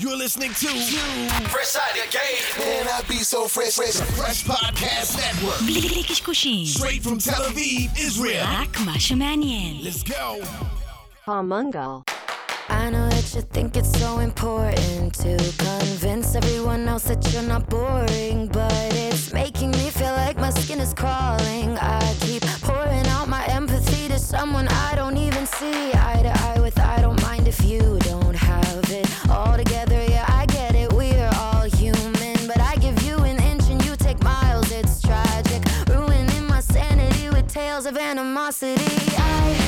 You're listening to Fresh Out of the Game. Man, I be so fresh, fresh, fresh podcast network. Straight from Tel Aviv, Israel. Let's go. Palmungal. I know that you think it's so important to convince everyone else that you're not boring, but it's making me feel like my skin is crawling. I keep pouring out my empathy to someone I don't even see eye to eye with. I don't mind if you don't have it all together. Yeah, I get it. We're all human, but I give you an inch and you take miles. It's tragic, ruining my sanity with tales of animosity. I,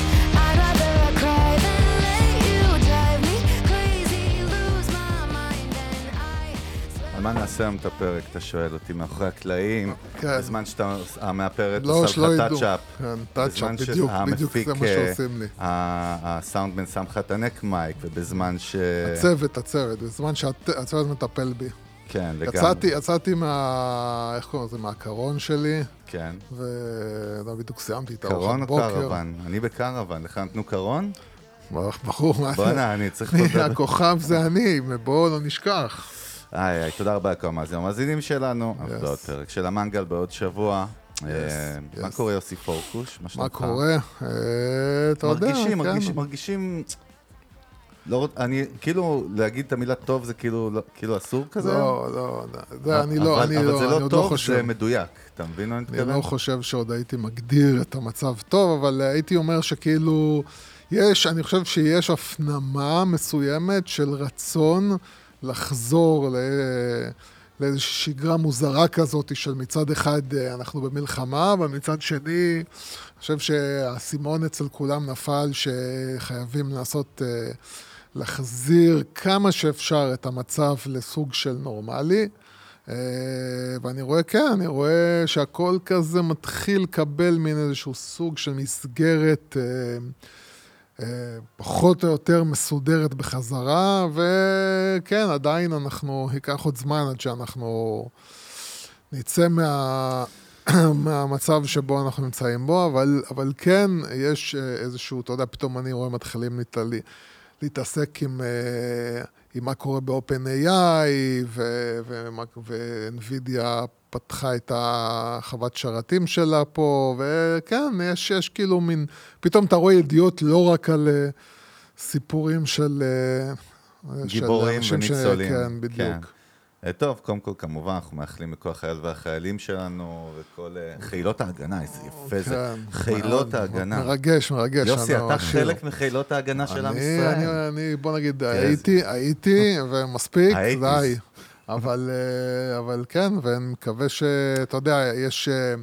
מה נעשה היום את הפרק, אתה שואל אותי, מאחורי הקלעים, כן. בזמן שאתה, המאפרת לא, עושה לך. טאצ'אפ. כן, טאצ'אפ, בזמן בדיוק, בדיוק זה מה אה, שעושים לי. הסאונדמן שם לך את הנק מייק, ובזמן ש... הצוות, הצוות, בזמן שהצוות מטפל בי. כן, לגמרי. יצאתי, יצאתי מה... איך קוראים לזה? מהקרון שלי, כן. ולא בדיוק סיימתי את קרון הארוחת או בוקר. קרוון? אני בקרוון, לך נתנו קרון? ברור, מה זה? בואנה, אני צריך. הכוכב זה אני, בואו לא נשכח. איי, איי, תודה רבה לכל המאזינים המאזינים שלנו. Yes. בעוד פרק של המנגל בעוד שבוע. אה, מה. קורה יוסי פורקוש? מה שלומך? קורה? אה, אתה יודע, מרגישים, כן. מרגישים, מרגישים... לא, אני, כאילו, להגיד את המילה טוב זה כאילו, לא- כאילו אסור כזה? לא, לא, זה אני לא, אבל, אני אבל לא, זה אני לא עוד לא טוב, חושב. זה מדויק. אתה מבין מה אני אני מתכוון? לא חושב שעוד הייתי מגדיר את המצב טוב, אבל הייתי אומר שכאילו, יש, אני חושב שיש הפנמה מסוימת של רצון לחזור ל... לאיזושהי שגרה מוזרה כזאת של מצד אחד אה, אנחנו במלחמה, אבל מצד שני, אני חושב שהאסימון אצל כולם נפל שחייבים לעשות, אה, להחזיר כמה שאפשר את המצב לסוג של נורמלי. אה, ואני רואה, כן, אני רואה שהכל כזה מתחיל לקבל מין איזשהו סוג של מסגרת פחות או יותר מסודרת בחזרה, וכן, עדיין אנחנו, ייקח עוד זמן עד שאנחנו נצא מה... מהמצב שבו אנחנו נמצאים בו, אבל, אבל כן, יש אה, איזשהו, אתה יודע, פתאום אני רואה מתחילים להתעסק עם, אה, עם מה קורה ב-open AI, ו- ומה- ו-NVIDIA פתחה את החוות שרתים שלה פה, וכן, יש, יש כאילו מין, פתאום אתה רואה ידיעות לא רק על אה, סיפורים של... של גיבורים אנשים ש- וניצולים. כן, בדיוק. אה, טוב, קודם כל, כמובן, אנחנו מאחלים לכל החייל והחיילים שלנו, וכל אה, חילות ההגנה, איזה יפה זה. כן, חילות ההגנה. מרגש, מרגש. יוסי, אתה. חלק מחילות ההגנה של עם ישראל. אני, אני, בוא נגיד, תראה, הייתי, הייתי, ומספיק. די. אבל, אה, אבל כן, ואני מקווה שאתה יודע, יש, אה,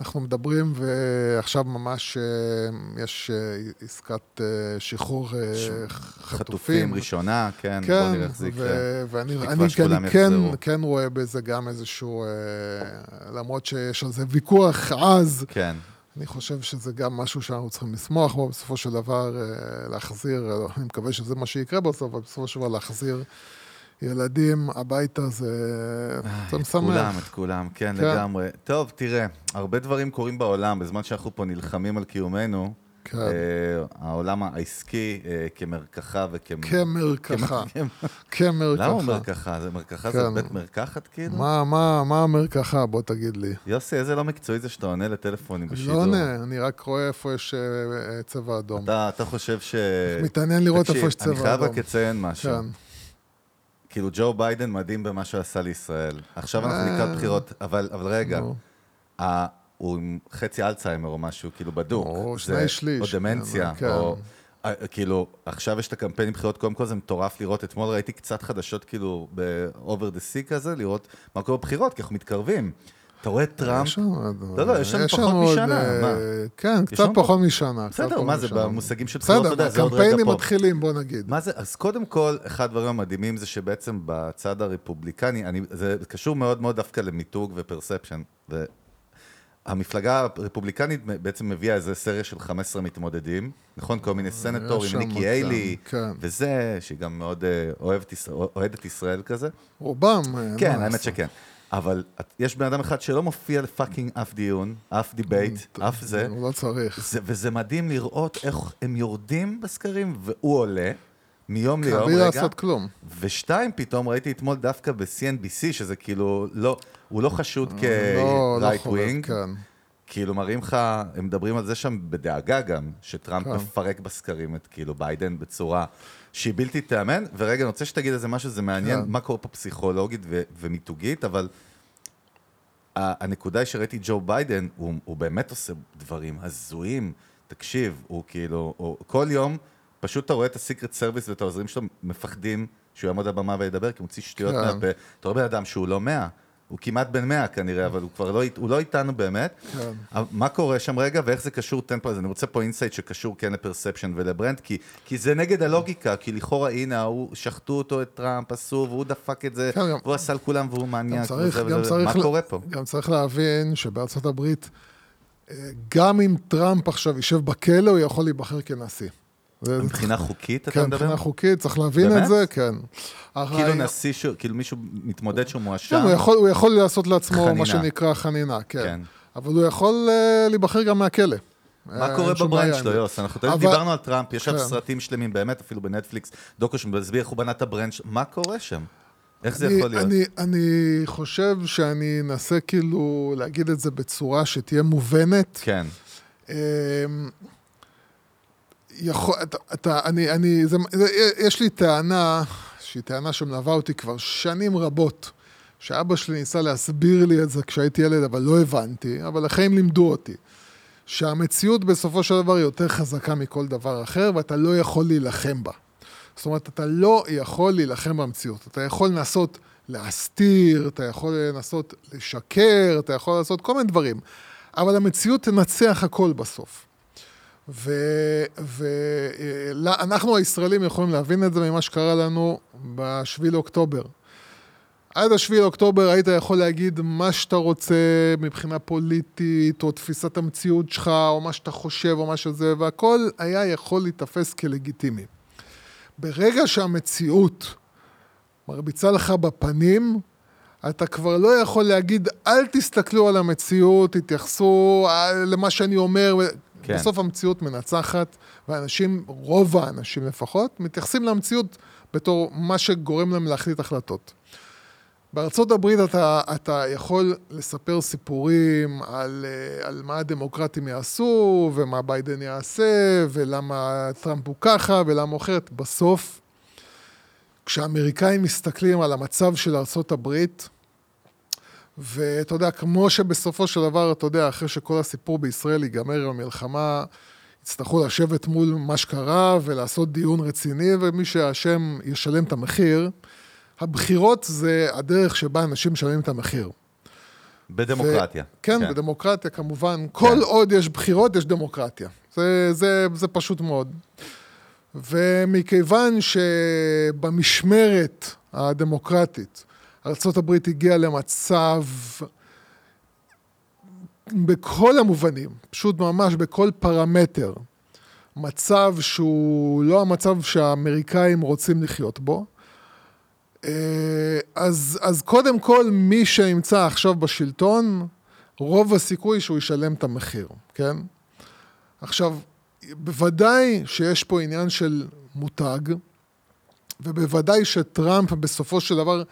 אנחנו מדברים, ועכשיו ממש אה, יש אה, עסקת אה, שחרור אה, חטופים חטופים. ראשונה, כן, בוא כן, נראה איך זה יקרה. ואני אני, כן, יחזרו. כן רואה בזה גם איזשהו, למרות שיש על זה ויכוח עז, כן. אני חושב שזה גם משהו שאנחנו צריכים לשמוח בו, בסופו של דבר להחזיר, אני מקווה שזה מה שיקרה בסוף, אבל בסופו של דבר להחזיר ילדים הביתה זה, זה את כולם, משמח. את כולם, כן, כן. לגמרי. טוב, תראה, הרבה דברים קורים בעולם, בזמן שאנחנו פה נלחמים על קיומנו. כן. אה, העולם העסקי אה, כמרקחה וכמ... כמרקחה, כמ- כמרקחה. למה מרקחה? זה מרקחה זה כן. בית מרקחת כאילו? מה, מה, מה המרקחה? בוא תגיד לי. יוסי, איזה לא מקצועי זה שאתה עונה לטלפונים אני בשידור. לא עונה, אני רק רואה איפה יש אה, אה, צבע אדום. אתה, אתה חושב ש... מתעניין לראות איפה יש תקשיב, צבע אני חייב אדום. רק לציין משהו. כן. כאילו, ג'ו ביידן מדהים במה שהוא עשה לישראל. עכשיו אנחנו אה. לקראת בחירות, אבל, אבל רגע. ה- הוא עם חצי אלצהיימר או משהו, כאילו בדוק. או שני שליש. או דמנציה, כן. או... אה, כאילו, עכשיו יש את הקמפיין בחירות, קודם כל זה מטורף לראות, אתמול ראיתי קצת חדשות כאילו ב-over the sea כזה, לראות מה קורה בבחירות, כי אנחנו מתקרבים. אתה רואה טראמפ, יש עוד- לא, לא, יש לנו פחות משנה, אה, מה? כן, קצת פחות משנה. בסדר, מה זה. במושגים של בחירות, אתה בסדר, יודע, זה עוד רגע הקמפיינים פה. מתחילים, בוא נגיד. מה זה? אז קודם כל, אחד הדברים המדהימים זה שבעצם בצד הרפובליקני, זה קשור מאוד מאוד דווקא למיתוג ו perception. והמפלגה הרפובליקנית בעצם מביאה איזה סריה של 15 מתמודדים, נכון? כל מיני סנטורים, שם, ניקי היילי, כן. וזה, שהיא גם מאוד אה, אוהבת, ישראל- אוהדת ישראל כזה. רובם. אה, כן, האמת. שכן. אבל יש בן אדם אחד שלא מופיע ל fucking אף דיון, אף debate, אף זה. הוא לא צריך. זה, וזה מדהים לראות איך הם יורדים בסקרים והוא עולה. מיום ליום, בלי רגע. לעשות כלום. ושתיים, פתאום ראיתי אתמול דווקא ב-CNBC, שזה כאילו, לא, הוא לא חשוד לא, לא כ-right חובב, wing. כן. כאילו מראים לך, הם מדברים על זה שם בדאגה גם, שטראמפ כן. מפרק בסקרים את כאילו ביידן בצורה שהיא בלתי תיאמן. ורגע, אני רוצה שתגיד איזה משהו, זה מעניין, כן. מה קורה פה פסיכולוגית ו- ומיתוגית, אבל הנקודה היא שראיתי ג'ו ביידן, הוא, הוא באמת עושה דברים הזויים. תקשיב, הוא כאילו, הוא, כל יום, פשוט אתה רואה את ה secret service ואת העוזרים שלו מפחדים שהוא יעמוד על הבמה וידבר, כי הוא מוציא שטויות כן. מהפה. אתה רואה בן אדם שהוא לא מאה. הוא כמעט בן מאה כנראה, אבל הוא כבר לא, הוא לא איתנו באמת. כן. מה קורה שם רגע, ואיך זה קשור, תן פה, אז אני רוצה פה insight שקשור כן ל perception ול brand, כי, כי זה נגד הלוגיקה, כי לכאורה, הנה, הוא, שחטו אותו את טראמפ, עשו, והוא דפק את זה, כן, גם- והוא עשה לכולם והוא גם מניאק, צריך, וזה גם וזה, צריך... מה קורה פה? גם צריך להבין שבארצות הברית, אה, גם אם טראמפ עכשיו יישב בכלא, הוא יכול להיבחר כנשיא. מבחינה חוקית, אתה כן, מדבר? מבחינה חוקית, צריך להבין? את זה, כן. כאילו נשיא, כאילו מישהו מתמודד שהוא מואשם. כן, הוא יכול, לעשות לעצמו. מה שנקרא חנינה, כן. כן. אבל הוא יכול uh, להיבחר גם מהכלא. מה אה, קורה ב brand שלו. יוס? אנחנו תמיד אבל- דיברנו על טראמפ, יש שם כן. סרטים שלמים, באמת, אפילו בנטפליקס, דוקו שמסביר איך הוא בנה את ה brand שלו, מה קורה שם? איך זה יכול להיות? אני, אני חושב שאני אנסה כאילו להגיד את זה בצורה שתהיה מובנת. כן, אמ, יכול, אתה, אתה, אני, אני, זה, זה, יש לי טענה, שהיא טענה שמלווה אותי כבר שנים רבות, שאבא שלי ניסה להסביר לי את זה כשהייתי ילד, אבל לא הבנתי, אבל החיים לימדו אותי. שהמציאות בסופו של דבר היא יותר חזקה מכל דבר אחר, ואתה לא יכול להילחם בה. זאת אומרת, אתה לא יכול להילחם במציאות. אתה יכול לנסות להסתיר, אתה יכול לנסות לשקר, אתה יכול לעשות כל מיני דברים, אבל המציאות תנצח הכל בסוף. ואנחנו הישראלים יכולים להבין את זה ממה שקרה לנו בשביל לאוקטובר. עד השביעי לאוקטובר היית יכול להגיד מה שאתה רוצה מבחינה פוליטית, או תפיסת המציאות שלך, או מה שאתה חושב, או מה שזה, והכל היה יכול להיתפס כלגיטימי. ברגע שהמציאות מרביצה לך בפנים, אתה כבר לא יכול להגיד, אל תסתכלו על המציאות, תתייחסו למה שאני אומר. כן. בסוף המציאות מנצחת, ואנשים, רוב האנשים לפחות, מתייחסים למציאות בתור מה שגורם להם להחליט החלטות. בארצות הברית אתה, אתה יכול לספר סיפורים על, אה, על מה הדמוקרטים יעשו, ומה ביידן יעשה, ולמה טראמפ הוא ככה, ולמה הוא אחרת. בסוף, כשהאמריקאים מסתכלים על המצב של ארצות הברית, ואתה יודע, כמו שבסופו של דבר, אתה יודע, אחרי שכל הסיפור בישראל ייגמר עם המלחמה, יצטרכו לשבת מול מה שקרה ולעשות דיון רציני, ומי שאשם ישלם את המחיר. הבחירות זה הדרך שבה אנשים משלמים את המחיר. בדמוקרטיה. ו- כן, כן, בדמוקרטיה כמובן. כל עוד יש בחירות, יש דמוקרטיה. זה, זה, זה פשוט מאוד. ומכיוון שבמשמרת הדמוקרטית, ארה"ב הגיעה למצב בכל המובנים, פשוט ממש בכל פרמטר, מצב שהוא לא המצב שהאמריקאים רוצים לחיות בו, אה, אז, אז קודם כל, מי שנמצא עכשיו בשלטון, רוב הסיכוי שהוא ישלם את המחיר, כן? עכשיו, בוודאי שיש פה עניין של מותג, ובוודאי שטראמפ בסופו של דבר,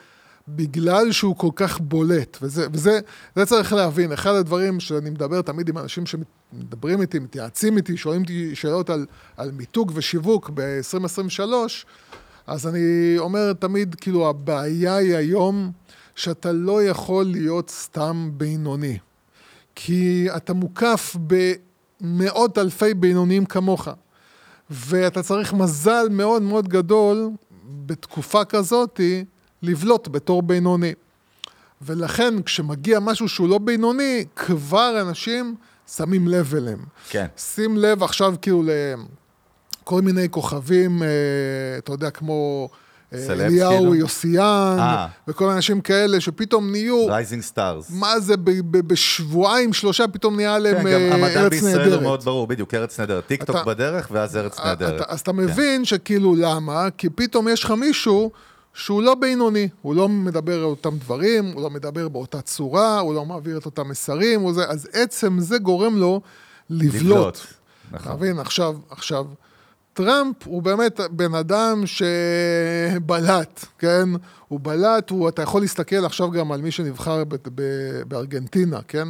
בגלל שהוא כל כך בולט, וזה, וזה זה צריך להבין, אחד הדברים שאני מדבר תמיד עם אנשים שמדברים איתי, מתייעצים איתי, שואלים אותי שאלות על, על מיתוג ושיווק ב-2023, אז אני אומר תמיד, כאילו, הבעיה היא היום שאתה לא יכול להיות סתם בינוני. כי אתה מוקף במאות אלפי בינוניים כמוך. ואתה צריך מזל מאוד מאוד גדול בתקופה כזאתי לבלוט בתור בינוני. ולכן כשמגיע משהו שהוא לא בינוני, כבר אנשים שמים לב אליהם. כן. שים לב עכשיו כאילו לכל מיני כוכבים, אה, אתה יודע, כמו אה, אליהו כאילו? יוסיאן, אה. וכל האנשים כאלה שפתאום נהיו, rising stars. מה זה, בשבועיים, שלושה פתאום נהיה להם כן, אה, גם המדע ארץ בישראל הוא נהדרת. מאוד ברור, בדיוק, ארץ נהדרת. טיק טוק אתה- בדרך, ואז ארץ נהדרת. אז אתה מבין שכאילו למה? כי פתאום יש לך מישהו שהוא לא בינוני, הוא לא מדבר על אותם דברים, הוא לא מדבר באותה צורה, הוא לא מעביר את אותם מסרים, הוא זה, אז עצם זה גורם לו לבלוט. לבלוט. נכון. עכשיו, עכשיו, טראמפ הוא באמת בן אדם שבלט, כן? הוא בלט, הוא, אתה יכול להסתכל עכשיו גם על מי שנבחר ב, ב, בארגנטינה, כן?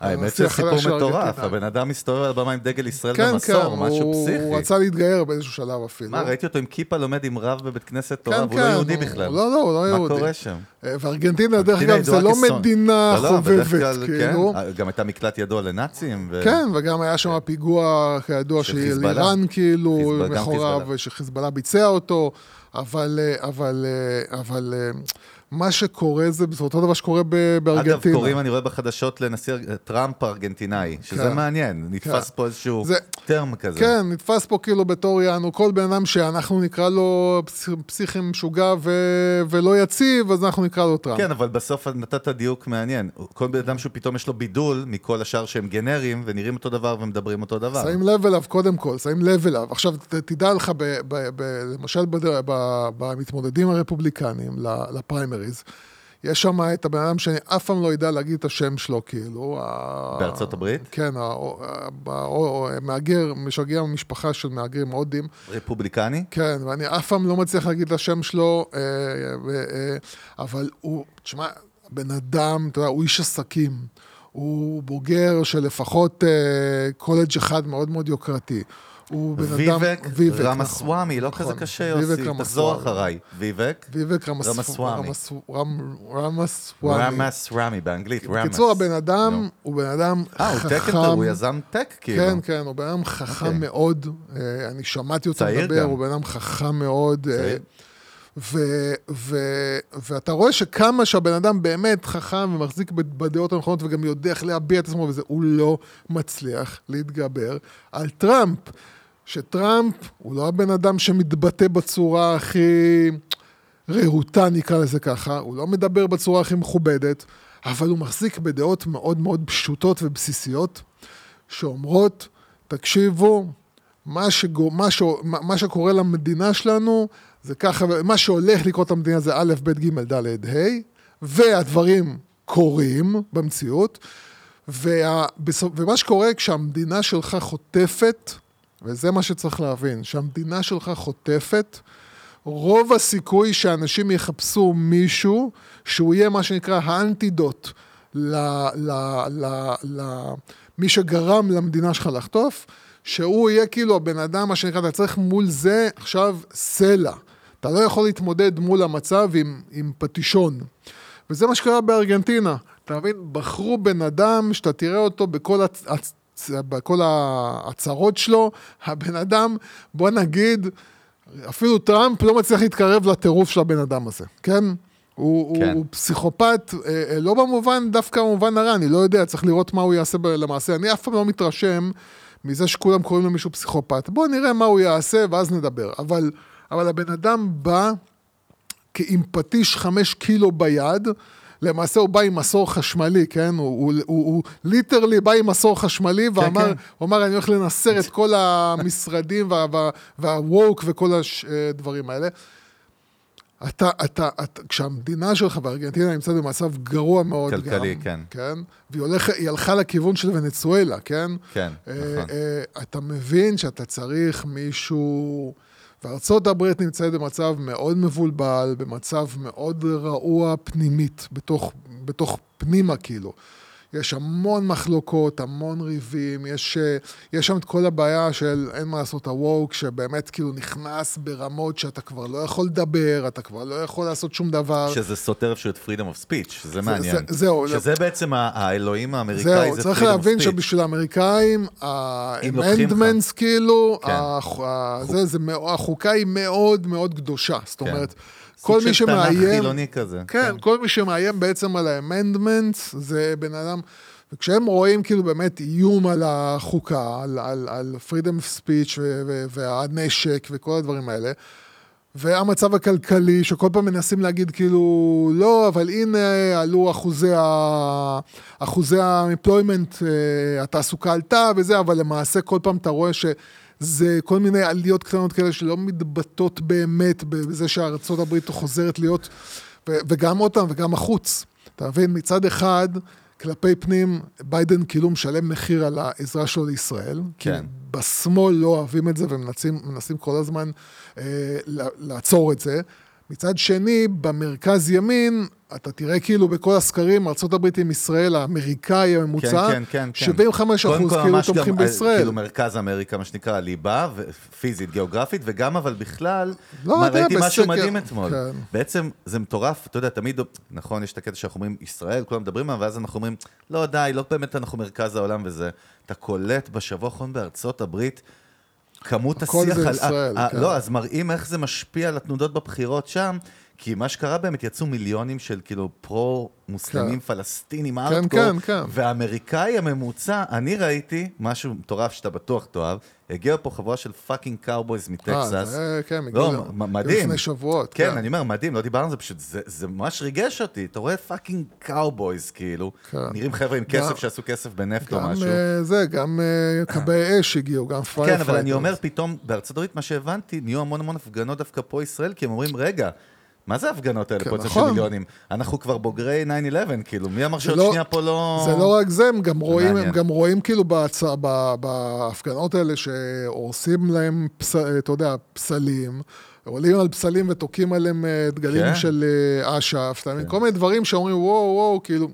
האמת החדש סיפור מטורף. הבן אדם מסתובב על הבמה עם דגל ישראל כן, כן, במסור, משהו הוא, פסיכי. הוא רצה להתגייר באיזשהו שלב אפילו. מה, ראיתי אותו עם כיפה לומד עם רב בבית כנסת תורה, כן, והוא לא כן, יהודי הוא- בכלל. לא, לא, הוא לא יהודי. מה קורה שם? אה, וארגנטינה, דרך אגב, זה לא. מדינה לא, לא, חובבת, כלל, כאילו. כן, גם הייתה מקלט ידוע לנאצים. כן, וגם היה שם פיגוע, כידוע, של. איראן, כאילו, חיזבאללה. שחיזבאללה ביצע אותו, אבל, אה, אבל, אה, אבל אה, מה שקורה זה, זה אותו דבר שקורה ב- אגב, בארגנטינה. קוראים, אני רואה בחדשות לנשיא טראמפ הארגנטינאי, שזה כן. מעניין, נתפס פה איזשהו זה- טרם כזה. כן, נתפס פה כאילו בתור יענו, כל בן אדם שאנחנו נקרא לו פסיכ- פסיכי משוגע ו- ולא יציב, אז אנחנו נקרא לו טראמפ. כן, אבל בסוף נתת דיוק מעניין. כל בן אדם שפתאום יש לו בידול מכל השאר שהם גנריים ונראים אותו דבר ומדברים אותו דבר. שמים לב אליו קודם כל, שמים לב אליו. עכשיו, ת- תדע לך, ב, ב, ב, למשל במתמודדים הרפובליקנים ל- לפריימריז, יש שם את הבן אדם שאני אף פעם לא יודע להגיד את השם שלו, כאילו. בארצות הברית? כן, מהגר, משגע משפחה של מהגרים הודים. רפובליקני? כן, ואני אף פעם לא מצליח להגיד את השם שלו, אה, אה, אה, אבל הוא, תשמע, בן אדם, אתה יודע, הוא איש עסקים. הוא בוגר של לפחות קולג' אחד מאוד מאוד יוקרתי. הוא בן אדם... ויבק רמסוואמי, לא נכון, כזה קשה, יוסי, תחזור. אחריי. ויבק ויבק רמס- רמסוואמי. רמסוואמי. רמסוואמי, באנגלית, רמס. בקיצור, הבן אדם. הוא בן אדם אה, הוא חכם. tech entre, הוא יזם tech, כאילו. כן, כן, הוא בן אדם חכם אוקיי. מאוד. אה, אני שמעתי אותו מדבר. הוא בן אדם חכם מאוד. אה. ו- ו- ואתה רואה שכמה שהבן אדם באמת חכם ומחזיק בדעות הנכונות וגם יודע איך להביע את עצמו וזה, הוא לא מצליח להתגבר על טראמפ. שטראמפ הוא לא הבן אדם שמתבטא בצורה הכי רהוטה, נקרא לזה ככה, הוא לא מדבר בצורה הכי מכובדת, אבל הוא מחזיק בדעות מאוד מאוד פשוטות ובסיסיות, שאומרות, תקשיבו, מה, שגו, מה, ש, מה, מה שקורה למדינה שלנו זה ככה, מה שהולך לקרות למדינה זה א', ב', ג', ד', ה', והדברים קורים במציאות, וה, ומה שקורה כשהמדינה שלך חוטפת, וזה מה שצריך להבין, שהמדינה שלך חוטפת, רוב הסיכוי שאנשים יחפשו מישהו שהוא יהיה מה שנקרא האנטידוט ל, ל, ל, ל, מי שגרם למדינה שלך לחטוף, שהוא יהיה כאילו הבן אדם, מה שנקרא, אתה צריך מול זה עכשיו סלע. אתה לא יכול להתמודד מול המצב עם, עם פטישון. וזה מה שקרה בארגנטינה. אתה מבין? בחרו בן אדם שאתה תראה אותו בכל, הצ... בכל ההצהרות שלו, הבן אדם, בוא נגיד, אפילו טראמפ לא מצליח להתקרב לטירוף של הבן אדם הזה, כן? הוא, כן. הוא, הוא פסיכופת, אה, אה, לא במובן, דווקא במובן הרע, אני לא יודע, צריך לראות מה הוא יעשה ב- למעשה. אני אף פעם לא מתרשם מזה שכולם קוראים למישהו פסיכופת. בואו נראה מה הוא יעשה ואז נדבר. אבל, אבל הבן אדם בא כ- עם פטיש חמש קילו ביד, למעשה הוא בא עם מסור חשמלי, כן? הוא, הוא, הוא, הוא ליטרלי בא עם מסור חשמלי ואמר, כן. הוא אמר, אני הולך לנסר את כל המשרדים וה- וה- והווק וכל הדברים האלה. אתה, אתה, אתה, כשהמדינה שלך בארגנטינה נמצאת במצב גרוע מאוד כלכלי, גם, כן. כן? והיא הולך, היא הלכה לכיוון של ונצואלה, כן? כן, אה, נכון. אה, אתה מבין שאתה צריך מישהו... וארצות הברית נמצאת במצב מאוד מבולבל, במצב מאוד רעוע פנימית, בתוך, בתוך פנימה כאילו. יש המון מחלוקות, המון ריבים, יש, אה, יש שם את כל הבעיה של אין מה לעשות, הווק, שבאמת כאילו נכנס ברמות שאתה כבר לא יכול לדבר, אתה כבר לא יכול לעשות שום דבר. שזה סותר אפילו את freedom of speech, שזה מעניין. זה- זהו, שזה בעצם ה- האלוהים האמריקאי, זהו, זה צריך freedom of להבין speech. שבשביל האמריקאים, אם לוקחים לך. ה-amendments כאילו, כן. הח- זה- זה החוקה היא מאוד מאוד קדושה. זאת כן. סוג כל של מי תנ"ך שמאיים... חילוני כזה. כן, כל מי שמאיים בעצם על ה-amendments זה בן אדם... וכשהם רואים כאילו באמת איום על החוקה, על, על, על freedom of speech ו- ו- והנשק וכל הדברים האלה, והמצב הכלכלי, שכל פעם מנסים להגיד כאילו, לא, אבל הנה עלו אחוזי ה... אחוזי ה-employment, אה, התעסוקה עלתה וזה, אבל למעשה כל פעם אתה רואה שזה כל מיני עליות קטנות כאלה שלא מתבטאות באמת בזה שארצות הברית חוזרת להיות, ו- וגם אותם, וגם החוץ. אתה מבין? מצד אחד, כלפי פנים, ביידן כאילו משלם מחיר על העזרה שלו לישראל. כן. בשמאל לא אוהבים את זה ומנסים מנסים כל הזמן אה, לעצור את זה. מצד שני, במרכז ימין, אתה תראה כאילו בכל הסקרים, ארה"ב עם ישראל, האמריקאי הממוצע, כן, כן, כן, כן. 75 קודם אחוז כאילו תומכים גם, אה, בישראל. כאילו מרכז אמריקה, מה שנקרא, הליבה, פיזית, גיאוגרפית, וגם אבל בכלל, לא, מה, ראיתי משהו בסקר, מדהים אתמול. כן. בעצם זה מטורף, אתה יודע, תמיד, נכון, יש את הקטע שאנחנו אומרים ישראל, כולם מדברים עליו, ואז אנחנו אומרים, לא, די, לא באמת אנחנו מרכז העולם וזה. אתה קולט בשבוע האחרון בארצות הברית, כמות הכל השיח זה על... ישראל, אה, כן. לא, אז מראים איך זה משפיע על התנודות בבחירות שם, כי מה שקרה באמת, יצאו מיליונים של כאילו פרו-מוסלמים כן. פלסטינים, כן, ארטקור, כן, כן. והאמריקאי הממוצע, אני ראיתי משהו מטורף שאתה בטוח תאהב, הגיעה פה חבורה של fucking cowboys אה, מטקסס. זה, כן, לא, הגיעו מדהים. לפני שבועות. כן, אני אומר, מדהים, לא דיברנו על זה, פשוט זה, זה ממש ריגש אותי. אתה רואה fucking cowboys, כאילו. כן. נראים חבר'ה עם גם- כסף שעשו כסף בנפט או גם משהו. אה, זה, גם אה, כבי אש הגיעו, גם firefighters. כן, אבל אני אומר, פתאום, בארצות הברית, מה שהבנתי, נהיו המון המון הפגנות דווקא פרו ישראל, כי הם אומרים, רגע, מה זה ההפגנות האלה כן, פה נכון. של מיליונים? אנחנו כבר בוגרי 9-11, כאילו, מי אמר שעוד לא- שנייה פה לא... זה לא רק זה, הם גם רואים, מעניין. הם גם רואים כאילו בהצ... בהפגנות האלה שהורסים להם, פס... אתה יודע, פסלים, עולים על פסלים ותוקעים עליהם אה, דגלים כן. של אה, אש"ף, מבין? כל מיני דברים שאומרים, וואו, וואו, כאילו...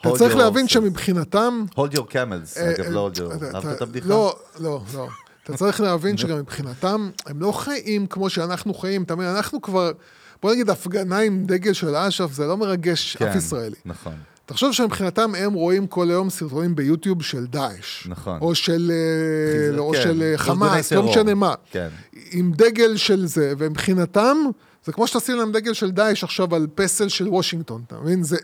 אתה צריך להבין. שמבחינתם... hold your camels, אה, אגב, לא hold your... אהבת את הבדיחה? לא, לא, לא. אתה צריך להבין שגם מבחינתם, הם לא חיים כמו שאנחנו חיים, אתה מבין? אנחנו כבר... בוא נגיד, הפגנה עם דגל של אש"ף, זה לא מרגש כן, אף ישראלי. נכון. תחשוב שמבחינתם הם רואים כל היום סרטונים ביוטיוב של דאעש. נכון. או של, אה, חיז- או כן, של אה, חמאס, לא. משנה מה. כן. עם דגל של זה, ומבחינתם, זה כמו שתשים להם דגל של דאעש עכשיו על פסל של וושינגטון, אתה מבין? זה,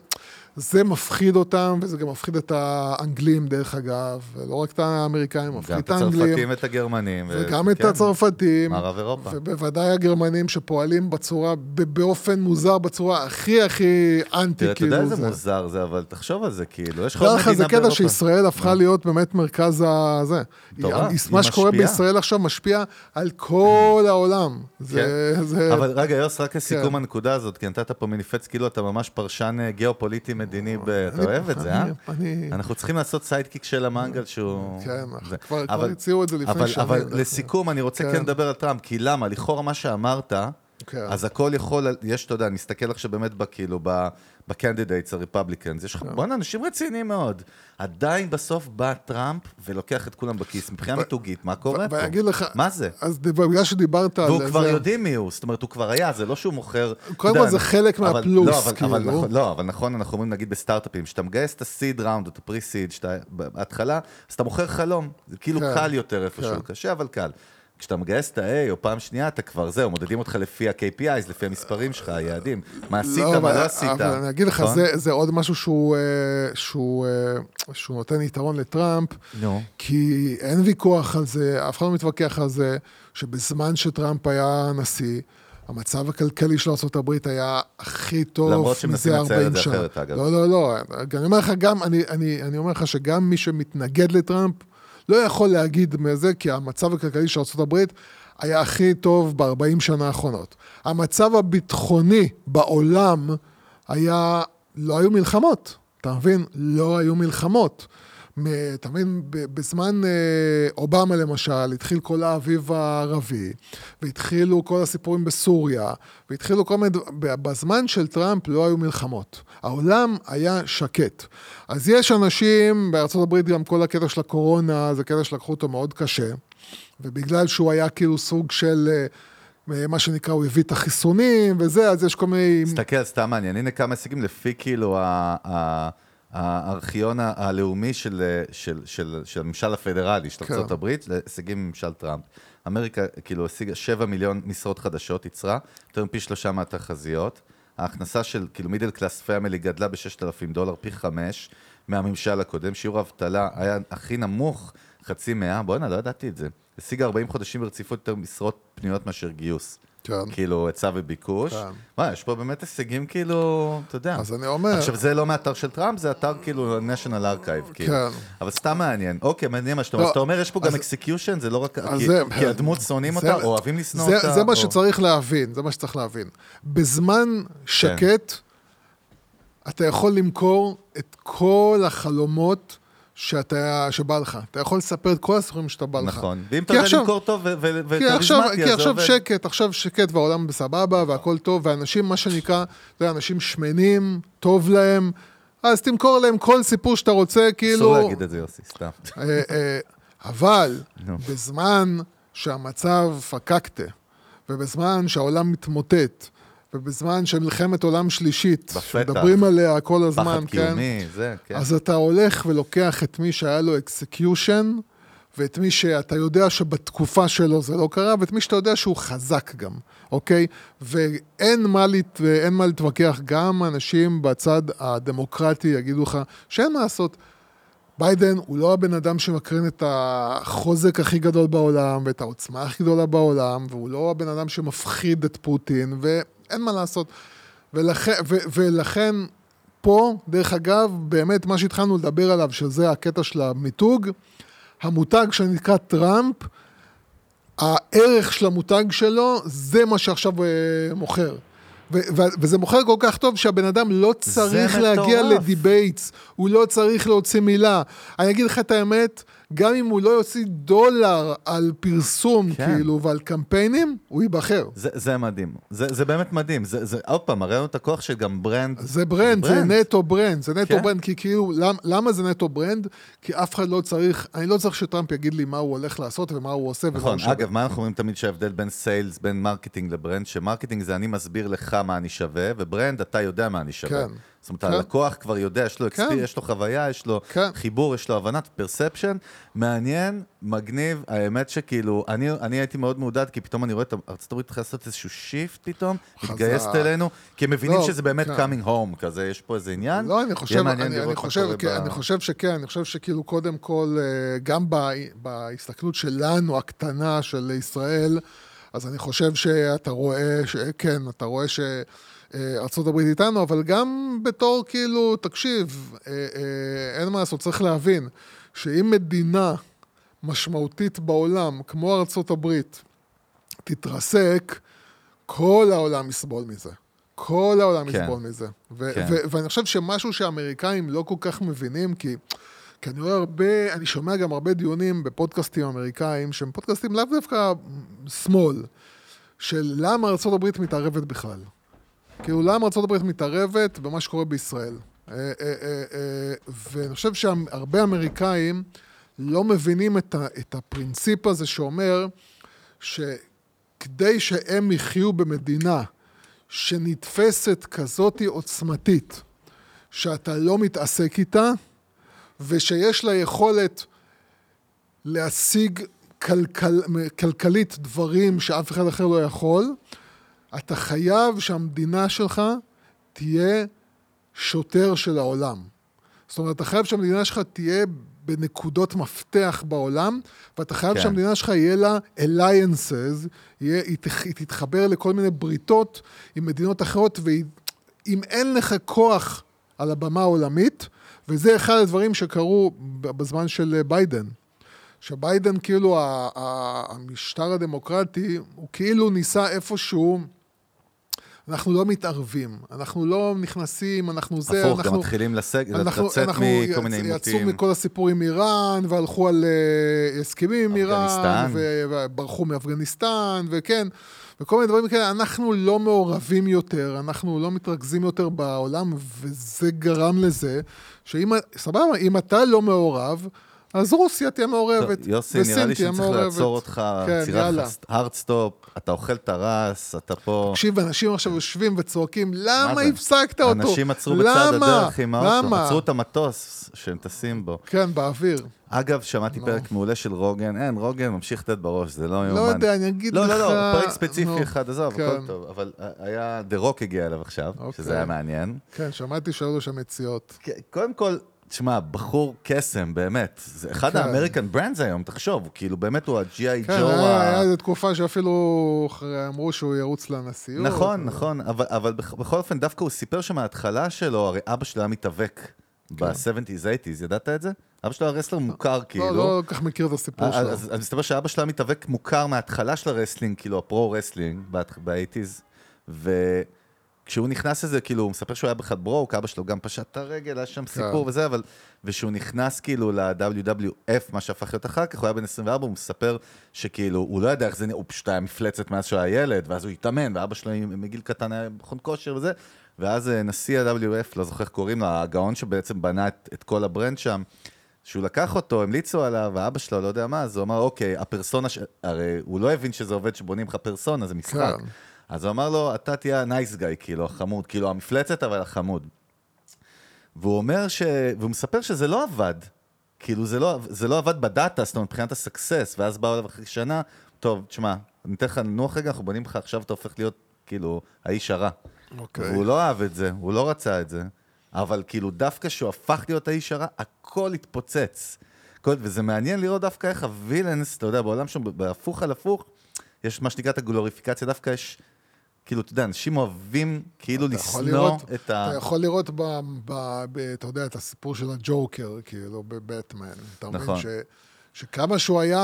זה מפחיד אותם, וזה גם מפחיד את האנגלים, דרך אגב, ולא רק את האמריקאים, מפחיד גם את את הצרפתים האנגלים. ואת הגרמנים. ו- וגם את כן, הצרפתים, מערב אירופה. ובוודאי הגרמנים שפועלים בצורה, באופן מוזר, בצורה הכי הכי אנטי, תראה, אתה כאילו יודע איזה זה. מוזר זה, אבל תחשוב על זה, כאילו, יש לך מדינה זה קטע באירופה. שישראל הפכה להיות באמת מרכז הזה. היא- היא מה שקורה. בישראל עכשיו משפיע על כל העולם. כן. אבל רגע, יוס, רק לסיכום כן. הנקודה הזאת, כי נתת פה מניפסט, כאילו אתה ממש פרשן אה, גיאופוליטי מדיני, אתה אוהב את זה, אה? אנחנו צריכים לעשות sidekick של המנגל שהוא... כן. כבר- הציעו את זה לפני שנים. אבל. לסיכום, אני רוצה כן. כן לדבר על טראמפ, כי למה? לכאורה מה שאמרת, כן. אז הכל יכול, יש, אתה יודע, אני מסתכל עכשיו באמת, ב- כאילו, ב candidates ה republicans, יש לך, בואנה, אנשים רציניים מאוד. עדיין בסוף בא טראמפ ולוקח את כולם בכיס. מבחינה מיתוגית, מה קורה פה? ואני אגיד לך... מה זה? אז בגלל שדיברת על... והוא כבר זה- יודעים מי הוא, זאת אומרת, הוא כבר היה, זה לא שהוא מוכר... קודם כל זה חלק מהפלוס, לא, כאילו. נכון- לא, אבל נכון, אנחנו אומרים נגיד בסטארט-אפים, שאתה מגייס את הסיד ראונד, או את הפרי-סיד, שאתה בהתחלה, אז אתה מוכר חלום. זה כאילו כן, קל יותר איפשהו, כן. קשה אבל קל. כשאתה מגייס את ה-A, או פעם שנייה, אתה כבר זהו, מודדים אותך לפי ה-KPIs, לפי המספרים שלך, היעדים. מה עשית, מה לא עשית. אבל אני אגיד לך, נכון? זה- זה עוד משהו שהוא, אה, אה, נותן יתרון לטראמפ. כי אין ויכוח על זה, אף אחד לא מתווכח על זה, שבזמן שטראמפ היה נשיא, המצב הכלכלי של ארה"ב היה הכי טוב למרות שמנסים מזה לצייר 40 את זה שנה. אחרת, אגב. לא, לא, לא. אני אומר לך גם, אני, אני, אני אומר לך שגם מי שמתנגד לטראמפ, לא יכול להגיד מזה, כי המצב הכלכלי של ארה"ב היה הכי טוב ב-40 שנה האחרונות. המצב הביטחוני בעולם היה, לא היו מלחמות, אתה מבין? לא היו מלחמות. אתה מבין, בזמן אה, אובמה למשל, התחיל כל האביב הערבי, והתחילו כל הסיפורים בסוריה, והתחילו כל מיני... ד- ב- בזמן של טראמפ לא היו מלחמות. העולם היה שקט. אז יש אנשים, בארצות הברית גם כל הקטע של הקורונה, זה קטע שלקחו אותו מאוד קשה, ובגלל שהוא היה כאילו סוג של... אה, מה שנקרא, הוא הביא את החיסונים וזה, אז יש כל מיני... תסתכל, סתם מעניין, הנה כמה הישגים לפי כאילו ה- ה- הארכיון הלאומי של, של, של, של הממשל הפדרלי של כן. ארה"ב, להישגים מממשל טראמפ. אמריקה כאילו השיגה 7 מיליון משרות חדשות, ייצרה, יותר מפי שלושה מהתחזיות. ההכנסה של כאילו middle class family גדלה ב-6,000 דולר, פי חמש מהממשל הקודם. שיעור האבטלה היה הכי נמוך, חצי מאה, בואנה, לא ידעתי את זה. השיגה 40 חודשים ברציפות יותר משרות פנויות מאשר גיוס. כן. כאילו, היצע וביקוש. כן. מה, יש פה באמת הישגים כאילו, אתה יודע. אז אני אומר- עכשיו, זה לא מאתר של טראמפ, זה אתר כאילו national archive, כאילו. כן. אבל סתם מעניין. אוקיי, מעניין מה שאתה אומר. לא, אז אתה אומר, יש פה גם אז- execution, זה לא רק... כי- זה- כי הדמות שונאים אותה, או אוהבים לשנוא אותה. זה מה או- שצריך להבין, זה מה שצריך להבין. בזמן שקט, אתה יכול למכור את כל החלומות שאתה, שבא לך. אתה יכול לספר את כל הסיפורים שאתה בא לך. נכון. ואם אתה כי יודע עכשיו- למכור טוב כי עכשיו, וכריזמטי, כי אז זה עכשיו עובד. שקט, עכשיו שקט והעולם בסבבה והכל טוב, ואנשים, מה שנקרא, אתה יודע, אנשים שמנים, טוב להם, אז תמכור להם כל סיפור שאתה רוצה, כאילו... אסור להגיד את זה, יוסי, סתם. אה, אה, אבל. בזמן שהמצב פקקטה, ובזמן שהעולם מתמוטט, ובזמן של מלחמת עולם שלישית, בפתח. שמדברים עליה כל הזמן, פחד כן? קיומי, זה, כן. אז אתה הולך ולוקח את מי שהיה לו execution, ואת מי שאתה יודע שבתקופה שלו זה לא קרה, ואת מי שאתה יודע שהוא חזק גם, אוקיי? ואין מה. אין מה להתווכח, גם אנשים בצד הדמוקרטי יגידו לך שאין מה לעשות. ביידן הוא לא הבן אדם שמקרין את החוזק הכי גדול בעולם ואת העוצמה הכי גדולה בעולם, והוא לא הבן אדם שמפחיד את פוטין, ואין מה לעשות. ולכן, ו, ולכן פה, דרך אגב, באמת מה שהתחלנו לדבר עליו, שזה הקטע של המיתוג, המותג שנקרא טראמפ, הערך של המותג שלו, זה מה שעכשיו אה, מוכר. וזה מוכר כל כך טוב שהבן אדם לא צריך להגיע. ל debates, הוא לא צריך להוציא מילה. אני אגיד לך את האמת, גם אם הוא לא יוציא דולר על פרסום, כן. כאילו, ועל קמפיינים, הוא ייבחר. זה, זה מדהים. זה, זה באמת מדהים. זה, זה, עוד פעם, מראה לנו את הכוח של גם brand. זה brand, זה brand. נטו brand, זה נטו כן. brand, כי כאילו, למ, למה זה נטו brand? כי אף אחד לא צריך, אני לא צריך שטראמפ יגיד לי מה הוא הולך לעשות ומה הוא עושה הוא נכון, שווה. אגב, מה אנחנו אומרים תמיד שההבדל בין sales, בין marketing ל brand, ש marketing זה אני מסביר לך מה אני שווה, ו brand אתה יודע מה אני שווה. כן. זאת אומרת, כן. הלקוח כבר יודע, יש לו כן. experience, יש לו חוויה, יש לו כן. חיבור, יש לו הבנת perception, מעניין, מגניב, האמת שכאילו, אני, אני הייתי מאוד מעודד, כי פתאום אני רואה את ארצות הברית צריכה לעשות איזשהו shift פתאום. מתגייסת אלינו, כי הם מבינים לא, שזה באמת כן. coming home כזה, יש פה איזה עניין. לא, אני חושב, אני, אני, מה חושב, כן, ב- אני חושב שכן, אני חושב שכאילו קודם כל, אה, גם ב, בהסתכלות שלנו, הקטנה של ישראל, אז אני חושב שאתה רואה, ש, כן, אתה רואה ש... אה, ארה"ב איתנו, אבל גם בתור כאילו, תקשיב, אה, אה, אין מה לעשות, צריך להבין שאם מדינה משמעותית בעולם, כמו הברית, תתרסק, כל העולם יסבול מזה. כל העולם כן. יסבול מזה. ו- כן. ו- ואני חושב שמשהו שהאמריקאים לא כל כך מבינים, כי, כי אני רואה הרבה, אני שומע גם הרבה דיונים בפודקאסטים אמריקאים, שהם פודקאסטים לאו דווקא שמאל, של למה ארה"ב מתערבת בכלל. כאילו, למה ארה"ב מתערבת במה שקורה בישראל. אה, אה, אה, ואני חושב שהרבה אמריקאים לא מבינים את הפרינציפ הזה שאומר שכדי שהם יחיו במדינה שנתפסת כזאת עוצמתית, שאתה לא מתעסק איתה, ושיש לה יכולת להשיג כלכל, כלכלית דברים שאף אחד אחר לא יכול, אתה חייב שהמדינה שלך תהיה שוטר של העולם. זאת אומרת, אתה חייב שהמדינה שלך תהיה בנקודות מפתח בעולם, ואתה חייב כן. שהמדינה שלך יהיה לה alliances, יהיה, היא, תח, היא תתחבר לכל מיני בריתות עם מדינות אחרות, ואם אין לך כוח על הבמה העולמית, וזה אחד הדברים שקרו בזמן של ביידן. שביידן, כאילו, המשטר הדמוקרטי, הוא כאילו ניסה איפשהו, אנחנו לא מתערבים, אנחנו לא נכנסים, אנחנו זה, הפוך, גם אנחנו... מתחילים לסג- אנחנו, לצאת אנחנו מכל מיני יצ- יצאו עימותים. מכל הסיפור עם איראן, והלכו על אה, הסכמים עם איראן, וברחו מאפגניסטן, וכן, וכל מיני דברים כאלה. אנחנו לא מעורבים יותר, אנחנו לא מתרכזים יותר בעולם, וזה גרם לזה שאם, סבבה, אם אתה לא מעורב, אז רוסיה תהיה מעורבת, טוב, יוסי, וסין נראה לי שצריך מעורבת. לעצור אותך, כן, יאללה. hard stop, אתה אוכל את הרס, אתה פה... תקשיב, אנשים עכשיו יושבים וצועקים, מה למה? הפסקת אותו? אנשים עצרו בצד למה? הדרך עם האוטו, למה? עצרו את המטוס שהם טסים בו. כן, באוויר. אגב, שמעתי נו. פרק מעולה של רוגן, אין, רוגן ממשיך לתת בראש, זה לא יאומן. לא יודע, אני אגיד לא, לך... לא, לא, פרק נו, ספציפי אחד, עזוב, כן. הכל טוב, אבל היה, The Rock הגיע אליו עכשיו, אוקיי. שזה היה מעניין. כן, שמעתי שהיו לו שם יציאות. כן, קודם כל, תשמע, בחור קסם, באמת. זה אחד כן. ה American brands היום, תחשוב, כאילו, באמת הוא. כן, ג'ו ה... היה איזו תקופה שאפילו אמרו שהוא ירוץ לנשיאות. נכון, נכון, אבל, אבל בכ- בכל אופן, דווקא הוא סיפר שמההתחלה שלו, הרי אבא שלו היה מתאבק ב-70's, 80's, ידעת את זה? אבא שלו היה wrestler מוכר, כאילו. לא, לא כל כך מכיר את הסיפור אז, שלו. אז, אז מסתבר שאבא שלו היה מתאבק מוכר מההתחלה של ה wrestling, כאילו ה pro-wrestling ב-80's, כשהוא נכנס לזה, כאילו, הוא מספר שהוא היה בכלל broke, אבא שלו גם פשט את הרגל, היה שם סיפור וזה, אבל... ושהוא נכנס כאילו ל-WWF, מה שהפך להיות אחר כך, הוא היה בן 24, הוא מספר שכאילו, הוא לא ידע איך זה נראה, הוא פשוט היה מפלצת מאז שהוא היה ילד, ואז הוא התאמן, ואבא שלו מגיל קטן היה מכון כושר וזה, ואז אה, נשיא ה-WWF, לא זוכר איך קוראים לו, הגאון שבעצם בנה את, את כל ה brand שם, שהוא לקח אותו, המליצו עליו, ואבא שלו, לא יודע מה, אז הוא אמר, אוקיי, הפרסונה, ש... הרי הוא לא הבין שזה עובד שבונים לך פרסונה, זה משחק. כן. אז הוא אמר לו, אתה תהיה ה nice guy, כאילו, החמוד, כאילו, המפלצת, אבל החמוד. והוא אומר ש... והוא מספר שזה לא עבד. כאילו, זה לא, זה לא עבד בדאטה, זאת אומרת, מבחינת הסקסס, ואז באו אליו אחרי שנה, טוב, תשמע, אני אתן לך לנוח רגע, אנחנו בונים לך, עכשיו אתה הופך להיות, כאילו, האיש הרע. אוקיי. והוא לא אהב את זה, הוא לא רצה את זה, אבל כאילו, דווקא כשהוא הפך להיות האיש הרע, הכל התפוצץ. כל, וזה מעניין לראות דווקא איך הווילנס, אתה יודע, בעולם שם, בהפוך על הפוך, יש מה שנקרא את הגלוריפיקציה, דווקא יש, כאילו, אתה יודע, אנשים אוהבים כאילו לשנוא לראות- את ה... אתה יכול לראות, ב, ב, ב, אתה יודע, את הסיפור של הג'וקר, כאילו, בבטמן. אתה מבין נכון. ש, שכמה שהוא היה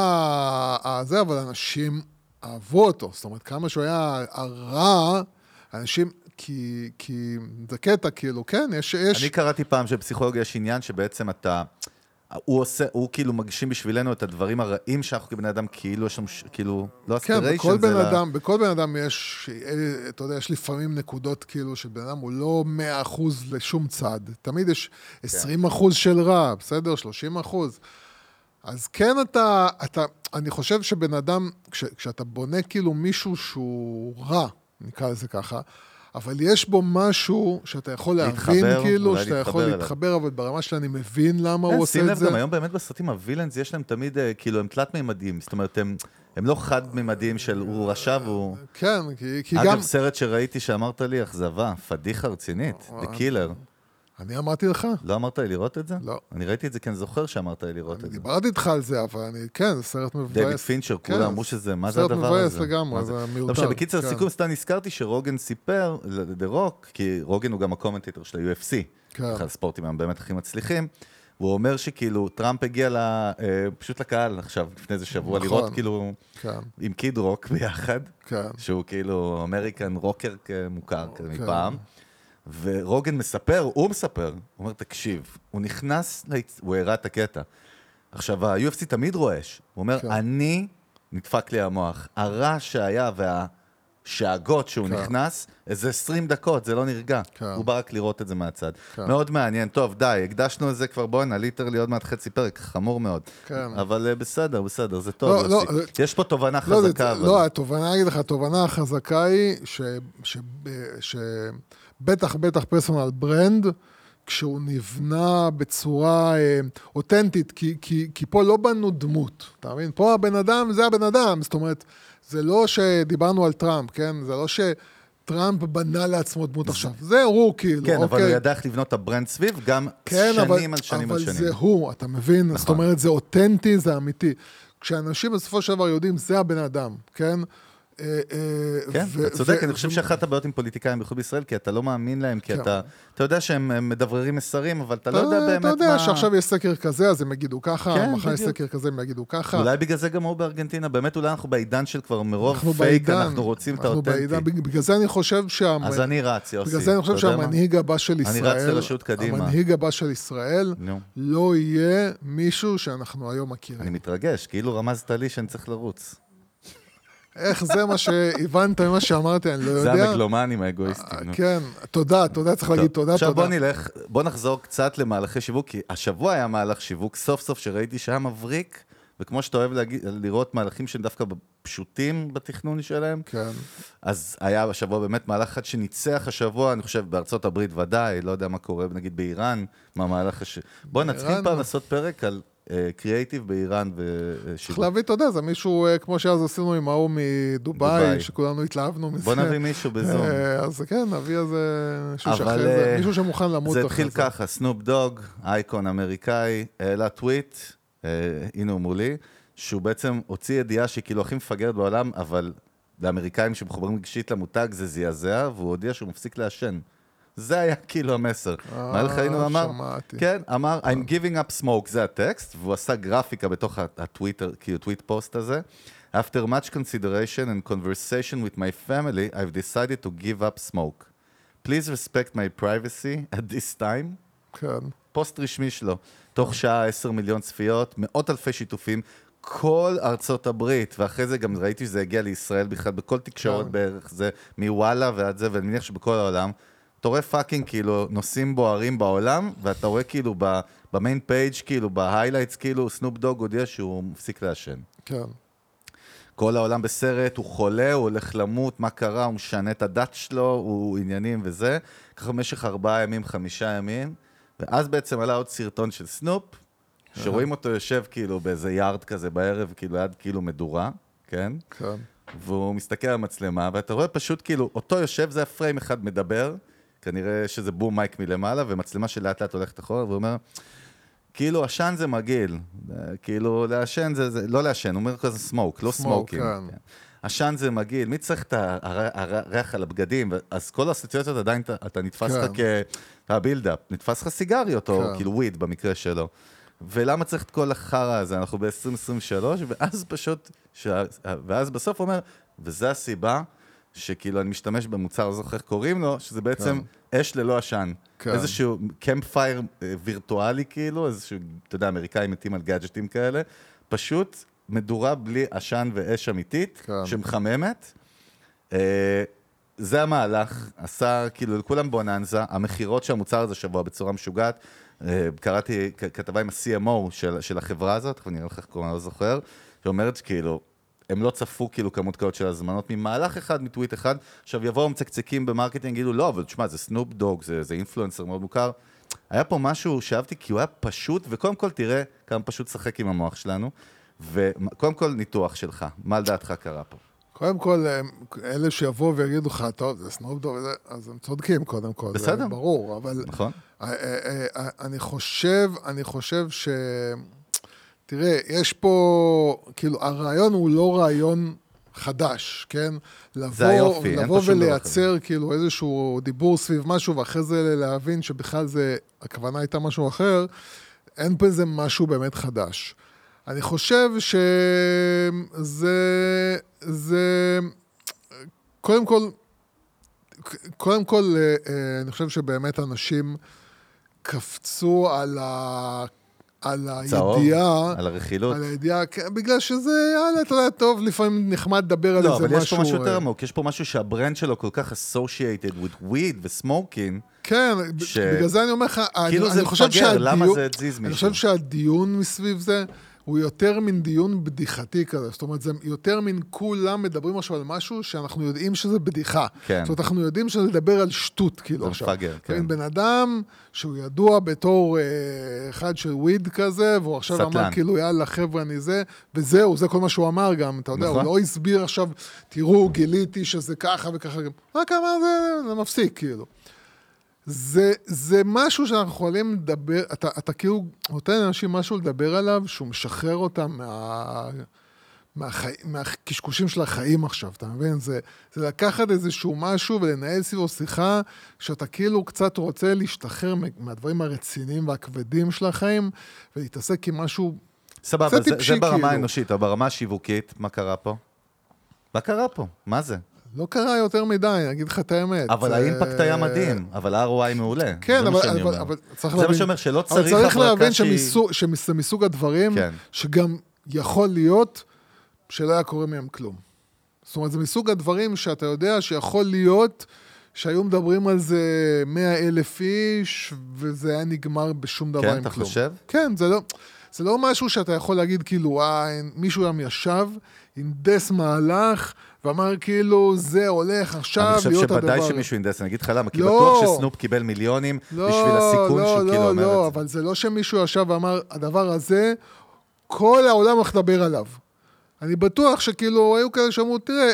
ה- זה, אבל אנשים אהבו אותו. זאת אומרת, כמה שהוא היה הרע, אנשים... כי, כי זה קטע, כאילו, כן, יש... יש אני קראתי פעם שבפסיכולוגיה יש עניין שבעצם אתה... הוא עושה, הוא כאילו מגשים בשבילנו את הדברים הרעים שאנחנו כבני אדם, כאילו יש לנו, ש- כאילו, לא כן, אספיריישן, בכל בן אדם, בכל בן אדם יש, אה, אתה יודע, יש לפעמים נקודות כאילו של בן אדם, הוא לא 100% לשום צד. תמיד יש 20% של רע, בסדר? 30%. אז כן אתה, אתה, אני חושב שבן אדם, כש, כשאתה בונה כאילו מישהו שהוא רע, נקרא לזה ככה, אבל יש בו משהו שאתה יכול להבין, להתחבר, כאילו, שאתה להתחבר יכול אליו. להתחבר, אבל ברמה שאני מבין למה הוא כן, עושה שים את לב, זה. גם היום באמת בסרטים הווילאנס יש להם תמיד, אה, כאילו, הם תלת-מימדיים, זאת אומרת, הם, הם לא חד-מימדיים של הוא רשע והוא... כן, כי, כי אגב, גם... סרט שראיתי שאמרת לי, אכזבה, פדיחה רצינית, The Killer. אני אמרתי לך? לא אמרת לי לראות את זה? לא. אני ראיתי את זה כי אני זוכר שאמרת לי לראות אני את זה. דיברתי איתך על זה, אבל אני, כן, זה סרט מבאס. דויד פינצ'ר, כן, כולם אמרו שזה, מה זה סרט הדבר מבאס הזה? לגמרי, מה זה מיותר, לא משנה, בקיצר, כן. לסיכום סתם נזכרתי שרוגן סיפר, דה רוק, כי רוגן הוא גם ה commentator של ה-UFC, כן. אחד הספורטים באמת הכי מצליחים, והוא אומר שכאילו טראמפ הגיע ל, אה, פשוט לקהל עכשיו, לפני איזה שבוע, נכון. לראות כאילו, כן, עם קיד רוק ביחד, כן. שהוא כאילו American rocker מוכר כזה כן. מפעם. ורוגן מספר, הוא מספר, הוא אומר, תקשיב, הוא נכנס, להצ... הוא הראה את הקטע. עכשיו, ה-UFC תמיד רועש. הוא אומר, כן. אני, נדפק לי המוח. הרעש שהיה והשאגות שהוא כן. נכנס, איזה 20 דקות, זה לא נרגע. כן. הוא בא רק לראות את זה מהצד. כן. מאוד מעניין. טוב, די, הקדשנו לזה כבר, בואנה, literally עוד מעט חצי פרק, חמור מאוד. כן. אבל אה, בסדר, בסדר, זה לא, טוב. לא, יוסי. זה- יש פה תובנה לא, זה- חזקה, אבל... לא, התובנה, אני אגיד לך, התובנה החזקה היא ש- ש- שבטח, בטח personal brand, כשהוא נבנה בצורה אה, אותנטית, כי, כי, כי פה לא בנו דמות, אתה מבין? פה הבן אדם זה הבן אדם, זאת אומרת, זה לא שדיברנו על טראמפ, כן? זה לא שטראמפ בנה לעצמו דמות עכשיו, זה הוא כאילו, כן, אבל אוקיי. הוא ידע איך לבנות את ה brand סביב, גם כן, שנים אבל, על שנים אבל על שנים. זה הוא, אתה מבין? נכון. זאת אומרת, זה אותנטי, זה אמיתי. כשאנשים בסופו של דבר יודעים, זה הבן אדם, כן? אה, אה, כן, ו- אתה צודק, ו- אני חושב ו- שאחת הבעיות עם פוליטיקאים, בייחוד בישראל, כי אתה לא מאמין להם, כי כן. אתה, אתה יודע שהם הם מדבררים מסרים, אבל אתה לא יודע באמת אתה יודע מה... שעכשיו יש סקר כזה, אז הם יגידו ככה, כן, מחר יש. סקר כזה, הם יגידו ככה. אולי בגלל זה גם הוא בארגנטינה, באמת אולי אנחנו בעידן של כבר מרוב פייק, בעידן, אנחנו רוצים את האותנטי. בג- בגלל זה אני חושב שה... אז אני רץ, יוסי. בגלל זה אני חושב מה? שהמנהיג הבא של אני ישראל, רץ לרשות קדימה. המנהיג הבא של ישראל. לא יהיה מישהו שאנחנו היום אני מכירים. מתרגש, כאילו רמזת לי שאני צריך לרוץ. איך זה מה שהבנת ממה שאמרתי, אני לא יודע. זה המגלומנים האגואיסטים. נו. כן, תודה, תודה, צריך להגיד תודה, עכשיו תודה. בוא נלך, בוא נחזור קצת למהלכי שיווק, כי השבוע היה מהלך שיווק, סוף סוף שראיתי שהיה מבריק, וכמו שאתה אוהב להגיד, לראות מהלכים שהם דווקא פשוטים בתכנון שלהם, כן. אז היה השבוע באמת מהלך אחד שניצח השבוע, אני חושב בארצות הברית ודאי, לא יודע מה קורה נגיד באיראן, מה מהלך הש... בוא נתחיל באיראן- פעם לעשות פרק על קריאייטיב באיראן צריך ושיווק. להביא, אתה יודע, זה מישהו, אה, כמו שאז עשינו עם ההוא מדובאי, דובאי. שכולנו התלהבנו מזה. בוא נביא מישהו בזום. אה, אז כן, נביא איזה מישהו שאחרי זה, אה, מישהו שמוכן למות זה אחרי התחיל ככה, סנופ דוג, אייקון אמריקאי, העלה טוויט, הנה הוא מולי, שהוא בעצם הוציא ידיעה שהיא כאילו הכי מפגרת בעולם, אבל לאמריקאים שמחוברים רגשית למותג זה זעזע, והוא הודיע שהוא מפסיק לעשן. זה היה כאילו המסר. אה, מה לך היינו אמר? כן, אמר, I'm giving up smoke, זה הטקסט, והוא עשה גרפיקה בתוך הטוויטר, כאילו tweet post הזה. After much consideration and conversation with my family, I've decided to give up smoke. Please respect my privacy at this time. כן. פוסט רשמי שלו. תוך שעה 10 מיליון צפיות, מאות אלפי שיתופים, כל ארצות הברית, ואחרי זה גם ראיתי שזה הגיע לישראל בכלל, בכל תקשורת כן. בערך, זה מוואלה ועד זה, ואני מניח שבכל העולם. אתה רואה fucking כאילו נושאים בוערים בעולם, ואתה רואה כאילו ב main page כאילו ב highlights כאילו סנופ דוג הודיע שהוא מפסיק לעשן. כן. כל העולם בסרט, הוא חולה, הוא הולך למות, מה קרה, הוא משנה את הדת שלו, הוא עניינים וזה. ככה במשך ארבעה ימים, חמישה ימים, ואז בעצם עלה עוד סרטון של סנופ, שרואים אותו יושב כאילו באיזה yard כזה בערב, כאילו ליד כאילו מדורה, כן? כן. והוא מסתכל על המצלמה, ואתה רואה פשוט כאילו, אותו יושב, זה ה frame אחד מדבר, כנראה שזה boom mic מלמעלה, ומצלמה שלאט לאט הולכת אחורה, והוא אומר, כאילו, עשן זה מגעיל, כאילו, לעשן זה, זה לא לעשן, הוא אומר כזה smoke, לא smoking. כן. עשן זה מגעיל, מי צריך את הר- הר- הריח על הבגדים? אז כל הסיטואציות עדיין אתה, נתפס לך כן. כ... ה build-up, נתפס לך סיגריות, או כן. כאילו weed במקרה שלו. ולמה צריך את כל החרא הזה? אנחנו ב-2023, ואז פשוט, ש... ואז בסוף הוא אומר, וזו הסיבה שכאילו אני משתמש במוצר, לא זוכר איך קוראים לו, שזה בעצם אש ללא עשן. כן. איזשהו קמפ פייר וירטואלי כאילו, איזשהו, אתה יודע, אמריקאים מתים על גאדג'טים כאלה, פשוט מדורה בלי עשן ואש אמיתית, כן. שמחממת. אה, זה המהלך, עשה כאילו לכולם בוננזה, המכירות של המוצר הזה שבוע בצורה משוגעת. אה, קראתי כתבה עם ה-CMO של, של החברה הזאת, תכף נראה לך איך קוראים, אני לא זוכר, שאומרת שכאילו, הם לא צפו כאילו כמות כזאת של הזמנות ממהלך אחד, מטוויט אחד. עכשיו יבואו מצקצקים ב marketing, יגידו, לא, אבל תשמע, זה סנופ דוג, זה, זה influencer מאוד מוכר. היה פה משהו שאהבתי כי הוא היה פשוט, וקודם כל תראה כמה פשוט שחק עם המוח שלנו, וקודם כל ניתוח שלך, מה לדעתך קרה פה? קודם כל, הם- אלה שיבואו ויגידו לך, טוב, זה סנופדוג, וזה", אז הם צודקים קודם כל. זה בסדר. ברור, אבל נכון? אה, אה, אה, אני חושב, אני חושב ש... תראה, יש פה, כאילו, הרעיון הוא לא רעיון חדש, כן? לבוא, היופי, אין פה לבוא שום דבר ולייצר כאילו איזשהו דיבור סביב משהו, ואחרי זה להבין שבכלל זה, הכוונה הייתה משהו אחר, אין פה איזה משהו באמת חדש. אני חושב שזה, זה, קודם כל, קודם כל, אה, אה, אני חושב שבאמת אנשים קפצו על, ה, על צהוב? הידיעה. על הרכילות? על הידיעה, כן, בגלל שזה, יאללה, אתה יודע, טוב, לפעמים נחמד לדבר על לא, איזה אבל משהו. יש פה משהו יותר אה, עמוק, יש פה משהו ש ה brand שלו כל כך associated with weed ו smoking, כן, ש-. בגלל זה אני אומר לך, כאילו אני, זה אני מפגר, למה זה אני מישהו? חושב שהדיון מסביב זה, הוא יותר מין דיון בדיחתי כזה. זאת אומרת, זה יותר מין כולם מדברים עכשיו על משהו שאנחנו יודעים שזה בדיחה. כן. זאת אומרת, אנחנו יודעים שזה לדבר על שטות, כאילו זה עכשיו. מפגר, כן. בן אדם שהוא ידוע בתור אה, אחד של וויד כזה, והוא עכשיו סטלן. אמר כאילו, יאללה, חבר'ה, אני זה, וזהו, זה כל מה שהוא אמר גם, אתה יודע, נכון. הוא לא הסביר עכשיו, תראו, גיליתי שזה ככה וככה, רק אמר, זה, זה מפסיק, כאילו. זה, זה משהו שאנחנו יכולים לדבר, אתה, אתה כאילו נותן לאנשים משהו לדבר עליו, שהוא משחרר אותם מה, מהחי, מהקשקושים של החיים עכשיו, אתה מבין? זה, זה לקחת איזשהו משהו ולנהל סביבו שיחה, שאתה כאילו קצת רוצה להשתחרר מהדברים הרציניים והכבדים של החיים, ולהתעסק עם משהו... סבבה, זה זה, ברמה כאילו. האנושית, אבל ברמה השיווקית, מה קרה פה? מה קרה פה? מה זה? לא קרה יותר מדי, אני אגיד לך את האמת. אבל האימפקט היה מדהים, אבל ה-ROI מעולה. כן, אבל, אבל, אומר. אבל צריך זה מה להבין... שאומר שלא אבל צריך צריך הברקה להבין שזה מסוג הדברים כן. שגם יכול להיות שלא היה קורה מהם כלום. זאת אומרת, זה מסוג הדברים שאתה יודע שיכול להיות שהיו מדברים על זה מאה אלף איש, וזה היה נגמר בשום דבר כן, עם אתה כלום. חושב? כן, זה לא, זה לא משהו שאתה יכול להגיד כאילו, אה, מישהו גם ישב, הנדס מהלך, ואמר כאילו, זה הולך עכשיו אני חושב להיות הדבר. שבוודאי שמישהו אינדס, אני אגיד לך למה, כי לא. בטוח שסנופ קיבל מיליונים לא, בשביל הסיכון לא, שהוא לא, כאילו אומר לא, את זה. אבל זה לא שמישהו ישב ואמר, הדבר הזה, כל העולם הולך לדבר עליו. אני בטוח שכאילו, היו כאלה שאמרו, תראה,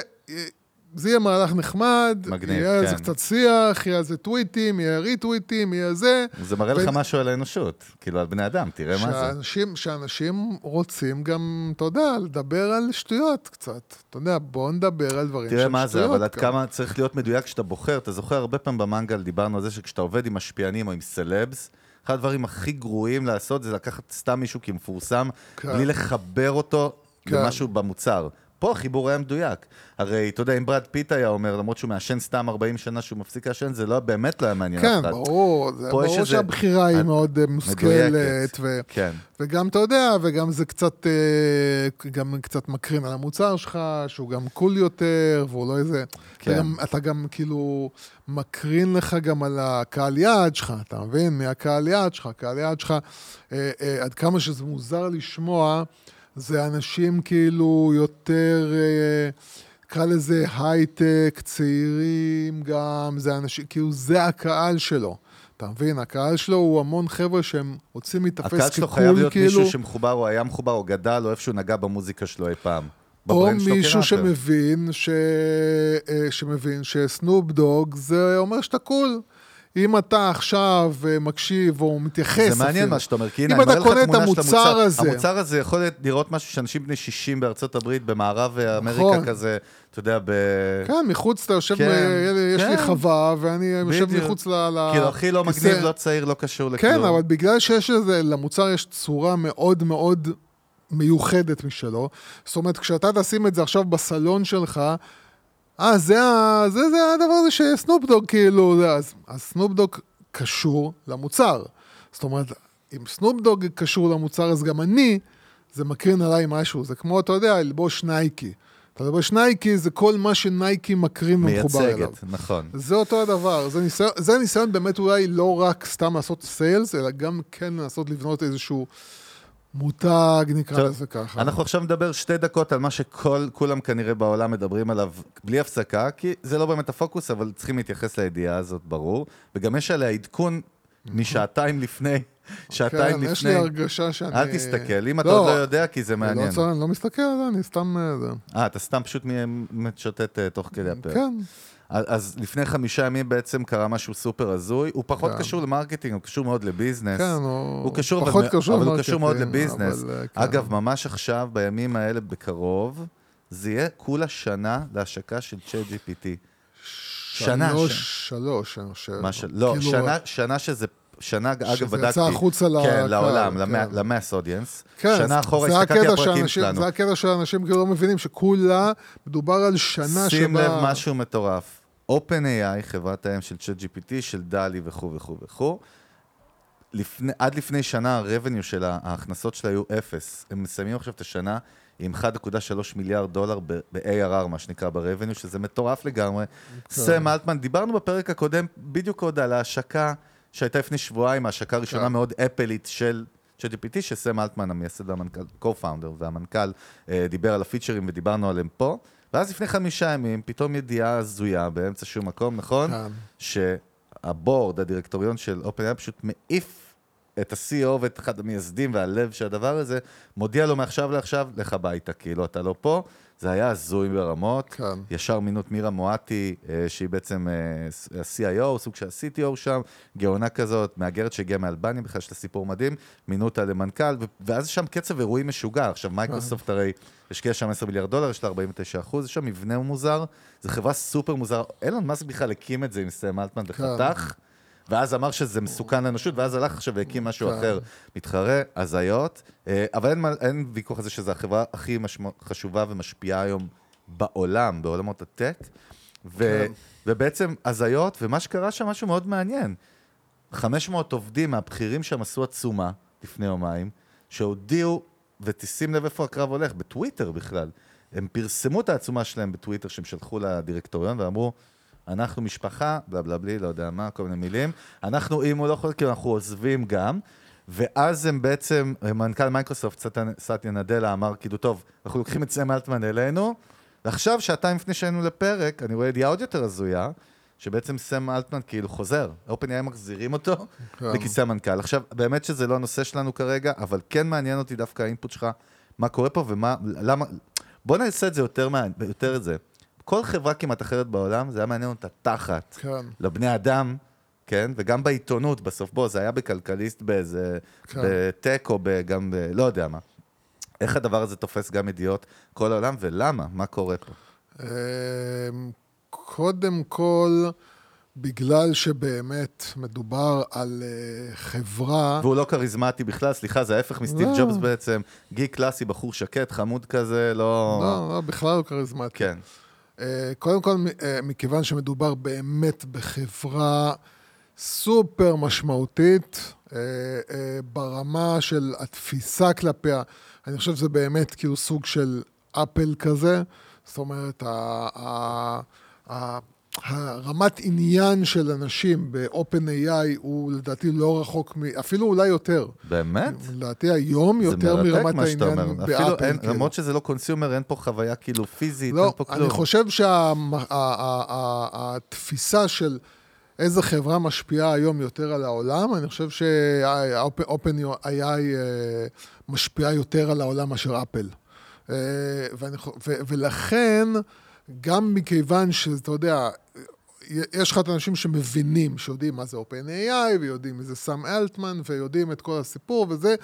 זה יהיה מהלך נחמד, מגניב, יהיה על זה כן. קצת שיח, יהיה על זה טוויטים, יהיה ריטוויטים, יהיה זה. זה מראה לך ו- משהו על האנושות, כאילו על בני אדם, תראה מה זה. שאנשים, שאנשים רוצים גם, אתה יודע, לדבר על שטויות קצת. אתה יודע, בוא נדבר על דברים תראה שהם מה זה, שטויות. אבל עד. כמה צריך להיות מדויק כשאתה בוחר. אתה זוכר, הרבה פעמים במנגל דיברנו על זה שכשאתה עובד עם משפיענים או עם סלבס, אחד הדברים הכי גרועים לעשות זה לקחת סתם מישהו כמפורסם, כן. בלי לחבר אותו כן. למשהו במוצר. פה החיבור היה מדויק. הרי, אתה יודע, אם ברד פיט היה אומר, למרות שהוא מעשן סתם 40 שנה שהוא מפסיק לעשן, זה לא באמת לא היה מעניין אף כן, אחד. ברור, זה ברור איזה- שהבחירה היא את- מאוד אה, מושכלת. ו- כן. וגם, אתה יודע, וגם זה קצת, אה, גם קצת מקרין על המוצר שלך, שהוא גם cool יותר, והוא לא איזה... כן. וגם, אתה גם כאילו מקרין לך גם על הקהל יעד שלך, אתה מבין? מי הקהל יעד שלך? הקהל יעד שלך, אה, אה, עד כמה שזה מוזר לשמוע, זה אנשים כאילו יותר... אה, נקרא לזה הייטק, צעירים גם, זה אנשים, כאילו זה הקהל שלו. אתה מבין? הקהל שלו הוא המון חבר'ה שהם רוצים להתאפס הקהל שלו כקול, חייב להיות כאילו, מישהו שמחובר, או היה מחובר, או גדל, או איפשהו נגע במוזיקה שלו אי פעם. או מישהו. שמבין, ש... אה, שמבין שסנופ דוג זה אומר שאתה קול. אם אתה עכשיו אה, מקשיב או מתייחס זה מעניין אפילו. מה שאתה אומר, כי הנה, אם אני מראה אתה לך תמונה של המוצר הזה, המוצר הזה יכול לראות משהו שאנשים בני 60 בארצות הברית, במערב אמריקה נכון. כזה, אתה יודע, ב... כן, מחוץ, אתה יושב, כן, ב- יש לי כן. חווה, ואני יושב בדיוק. מחוץ ל... ל- כאילו, הכי לא. מגניב, לא צעיר, לא קשור לכלום. כן, אבל בגלל שיש לזה, למוצר יש צורה מאוד מאוד מיוחדת משלו. זאת אומרת, כשאתה תשים את זה עכשיו בסלון שלך, אה, זה, זה, זה הדבר הזה שסנופ דוג, כאילו, זה, אז, אז סנופ דוג קשור למוצר. זאת אומרת, אם סנופ דוג קשור למוצר, אז גם אני, זה מקרין עליי משהו. זה כמו, אתה יודע, ללבוש נייקי. אתה לובש נייקי, זה כל מה שנייקי מקרין ומחובר אליו. מייצגת, נכון. זה אותו הדבר, זה ניסיון, זה ניסיון באמת אולי לא רק סתם לעשות sales, אלא גם כן לנסות לבנות איזשהו מותג, נקרא לזה ככה. אנחנו עכשיו נדבר שתי דקות על מה שכולם כנראה בעולם מדברים עליו בלי הפסקה, כי זה לא באמת הפוקוס, אבל צריכים להתייחס לידיעה הזאת, ברור. וגם יש עליה עדכון משעתיים לפני, שעתיים כן, לפני. יש לי הרגשה שאני... אל תסתכל, אם אתה לא, עוד לא יודע, כי זה אני מעניין. לא, אני לא מסתכל אני סתם... אה. אה, אתה סתם פשוט משוטט אה, תוך כדי הפרק. כן, אז לפני חמישה ימים בעצם קרה משהו סופר הזוי, הוא פחות כן. קשור ל marketing, הוא קשור מאוד ל business. כן, הוא... הוא קשור, פחות אבל, קשור אבל הוא קשור מאוד ל business. אבל, אה, כן. אגב, ממש עכשיו, בימים האלה, בקרוב, זה יהיה כולה שנה להשקה של צ'אט GPT. שנה. שלוש, שלוש, אני חושב. ש... לא, כאילו, שנה, שנה שזה... שנה, אגב, שזה בדקתי. יצא החוצה כן, לקהל, לעולם, כן. למאס אודיאנס. כן, שנה אחורה הסתכלתי על הפרקים שלנו. זה הקטע שאנשים כאילו לא מבינים, שכולה מדובר על שנה שבה... שים לב משהו מטורף. OpenAI, חברת האם של ChatGPT, של דלי וכו' וכו' וכו', לפני, עד לפני שנה ה-revenue שלה, ההכנסות שלה היו אפס. הם מסיימים עכשיו את השנה עם 1.3 מיליארד דולר ב-ARR, מה שנקרא ב-revenue, שזה מטורף לגמרי. סם אלטמן, דיברנו בפרק הקודם בדיוק עוד על ההשקה שהייתה לפני שבועיים, ההשקה הראשונה כן. מאוד אפלית של... ChatGPT, שסם אלטמן, המייסד והמנכ"ל, co-founder והמנכ"ל, אה, דיבר על הפיצ'רים ודיברנו עליהם פה. ואז לפני חמישה ימים, פתאום ידיעה הזויה באמצע שום מקום, נכון? כן. שהבורד, הדירקטוריון של OpenAI פשוט מעיף את ה-CEO ואת אחד המייסדים והלב של הדבר הזה, מודיע לו מעכשיו לעכשיו, לך הביתה, כאילו, אתה לא פה. זה היה הזוי ברמות. כן. ישר מינו את מירה מוראטי, אה, שהיא בעצם אה, ה-CIO, סוג של ה-CTO שם, גאונה כזאת, מהגרת שהגיעה מאלבניה, בכלל יש לה סיפור מדהים, מינו אותה למנכ"ל, ואז שם קצב אירועים משוגע. עכשיו, מייקרוסופט הרי השקיעה שם 10 מיליארד דולר, יש לה 49 אחוז, יש שם מבנה מוזר, זו חברה סופר מוזר. אילון מאסק בכלל הקים את זה עם סם אלטמן וחתך. ואז אמר שזה מסוכן לאנושות, ואז הלך עכשיו והקים משהו כן. אחר, מתחרה, הזיות, אה, אבל אין, אין ויכוח על זה שזו החברה הכי משמע, חשובה ומשפיעה היום בעולם, בעולמות הטק, ו, כן. ובעצם הזיות, ומה שקרה שם משהו מאוד מעניין. 500 עובדים מהבכירים שם עשו עצומה לפני יומיים, שהודיעו, ותשים לב איפה הקרב הולך, בטוויטר בכלל. הם פרסמו את העצומה שלהם בטוויטר שהם שלחו לדירקטוריון ואמרו, אנחנו משפחה, בלה בלה בלי, לא יודע מה, כל מיני מילים. אנחנו, אם הוא לא יכול, כאילו, אנחנו עוזבים גם. ואז הם בעצם, מנכ"ל מייקרוסופט, סטיה- נדלה, אמר, כאילו, טוב, אנחנו לוקחים את סם אלטמן אלינו, ועכשיו, שעתיים לפני שהיינו לפרק, אני רואה ידיעה עוד יותר הזויה, שבעצם סם אלטמן כאילו חוזר. OpenAI מחזירים אותו כן. לכיסא המנכ"ל. עכשיו, באמת שזה לא הנושא שלנו כרגע, אבל כן מעניין אותי דווקא האינפוט שלך, מה קורה פה ומה, למה, בוא נעשה את זה יותר, יותר את זה. כל חברה כמעט אחרת בעולם, זה היה מעניין אותה תחת. כן. לבני אדם, כן? וגם בעיתונות בסוף. בוא, זה היה בכלכליסט באיזה... כן. בטק או גם ב... לא יודע מה. איך הדבר הזה תופס גם ידיעות כל העולם, ולמה? מה קורה פה? אמ, קודם כל, בגלל שבאמת מדובר על אה, חברה... והוא לא כריזמטי בכלל, סליחה, זה ההפך מסטיב לא. ג'ובס בעצם. גיק קלאסי, בחור שקט, חמוד כזה, לא... לא, לא, בכלל לא כריזמטי. כן. אה, קודם כל, אה, מכיוון שמדובר באמת בחברה סופר משמעותית, אה, ברמה של התפיסה כלפיה, אני חושב שזה באמת כאילו סוג של אפל כזה. זאת אומרת, ה- ה- הרמת עניין של אנשים ב-OpenAI הוא לדעתי לא רחוק, מ- אפילו אולי יותר. באמת? לדעתי היום יותר מרמת העניין באפל. אין, כאילו. למרות שזה לא קונסיומר, אין פה חוויה כאילו פיזית, לא, אין פה כלום. אני חושב שהתפיסה של איזה חברה משפיעה היום יותר על העולם, אני חושב ש-OpenAI אה, משפיעה יותר על העולם מאשר אפל. אה, ולכן, גם מכיוון שאתה יודע, יש לך את האנשים שמבינים, שיודעים מה זה OpenAI, ויודעים מי זה סאם אלטמן, ויודעים את כל הסיפור וזה,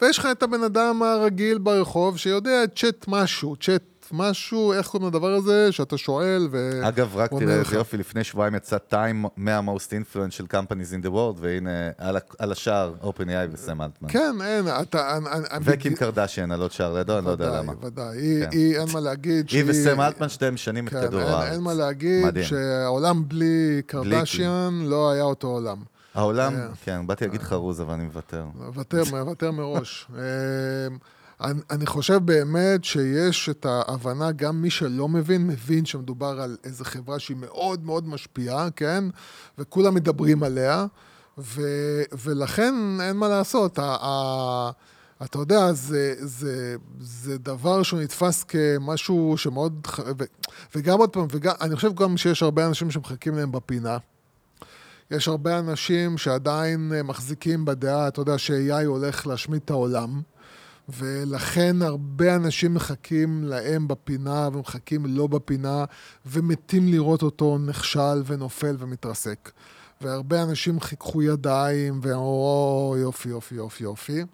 ויש לך את הבן אדם הרגיל ברחוב שיודע צ'אט משהו, צ'אט משהו, איך קוראים לדבר הזה, שאתה שואל ו... אגב, רק תראה. איזה יופי, לפני שבועיים יצא Time 100 most influential companies in the world, והנה, על על השער, OpenAI וסם אלטמן. כן, אין, אתה... וקים קרדשיין על עוד שער לידו, אני לא יודע למה. ודאי, היא, כן. היא, אין מה להגיד היא וסם אלטמן, שתיהם משנים את כן, כדור הארץ. אין מה להגיד. שהעולם בלי קרדשיאן לא היה אותו עולם. העולם, אה. כן, באתי להגיד חרוז, אבל אני מוותר. מוותר, מוותר מראש. אני, אני חושב באמת שיש את ההבנה, גם מי שלא מבין, מבין שמדובר על איזו חברה שהיא מאוד מאוד משפיעה, כן? וכולם מדברים עליה, ו, ולכן אין מה לעשות. ה, ה, אתה יודע, זה, זה, זה דבר שהוא נתפס כמשהו שמאוד... ו, וגם עוד פעם, וגם, אני חושב גם שיש הרבה אנשים שמחכים להם בפינה. יש הרבה אנשים שעדיין מחזיקים בדעה, אתה יודע, ש-AI הולך להשמיד את העולם, ולכן הרבה אנשים מחכים להם בפינה, ומחכים לא בפינה, ומתים לראות אותו נכשל ונופל ומתרסק. והרבה אנשים חיככו ידיים, ואו, יופי, יופי, יופי, יופי.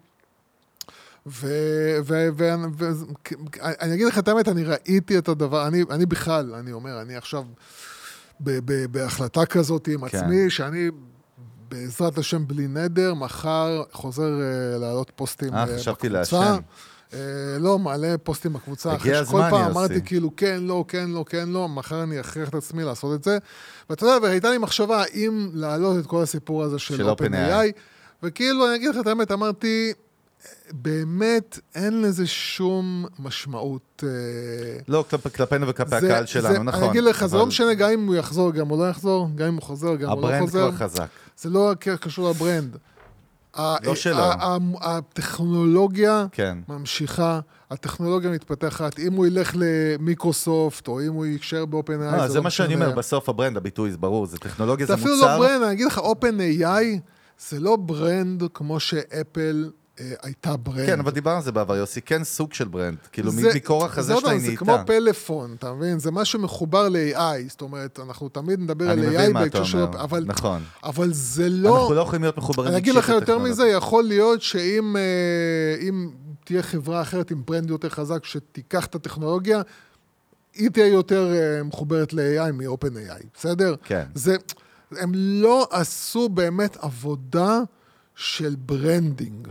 ואני אגיד לך את האמת, אני ראיתי את הדבר, אני, אני בכלל, אני אומר, אני עכשיו ב- ב- בהחלטה כזאת עם כן. עצמי, שאני בעזרת השם בלי נדר, מחר חוזר אה, להעלות פוסטים אה, אה, חשבתי בקבוצה. לעשן. אה, לא, מעלה פוסטים בקבוצה. הגיע אחרי שכל הזמן, פעם יוסי. אמרתי כאילו, כן, לא, כן, לא, כן, לא, מחר אני אכריח את עצמי לעשות את זה. ואתה יודע, והייתה לי מחשבה האם להעלות את כל הסיפור הזה של של OpenAI. וכאילו, אני אגיד לך את האמת, אמרתי, באמת אין לזה שום משמעות. אה, לא, כלפ- כלפינו וכלפי זה- הקהל זה- שלנו, נכון. אני אגיד לך, זה אבל לא משנה גם אם הוא יחזור, גם הוא לא יחזור, גם אם הוא חוזר, גם הוא לא ה brand חוזר. כבר חזק. זה לא רק קשור ל brand. לא שלו. הטכנולוגיה כן. ממשיכה, הטכנולוגיה מתפתחת. אם הוא ילך למיקרוסופט, או אם הוא יישאר ב-OpenAI, אה, זה זה לא מה שאני משנה. אומר, בסוף ה brand, הביטוי, זה ברור, זה טכנולוגיה, זה זה אפילו לא מוצר. ברנד, אני אגיד לך, OpenAI זה לא brand כמו שאפל הייתה brand. כן, אבל דיברנו על זה בעבר, יוסי, כן סוג של brand. כאילו, זה- מכורח הזה זה שלה היא זה נהייתה. כמו פלאפון, אתה מבין? זה משהו מחובר ל-AI, זאת אומרת, אנחנו תמיד נדבר על AI בהקשר של... אבל, נכון. אבל זה לא... אנחנו לא יכולים להיות מחוברים אני אגיד לך יותר. מזה, יכול להיות שאם אה, תהיה חברה אחרת עם brand יותר חזק שתיקח את הטכנולוגיה, היא תהיה יותר אה, מחוברת ל-AI מ-OpenAI, בסדר? כן. זה, הם לא עשו באמת עבודה של branding.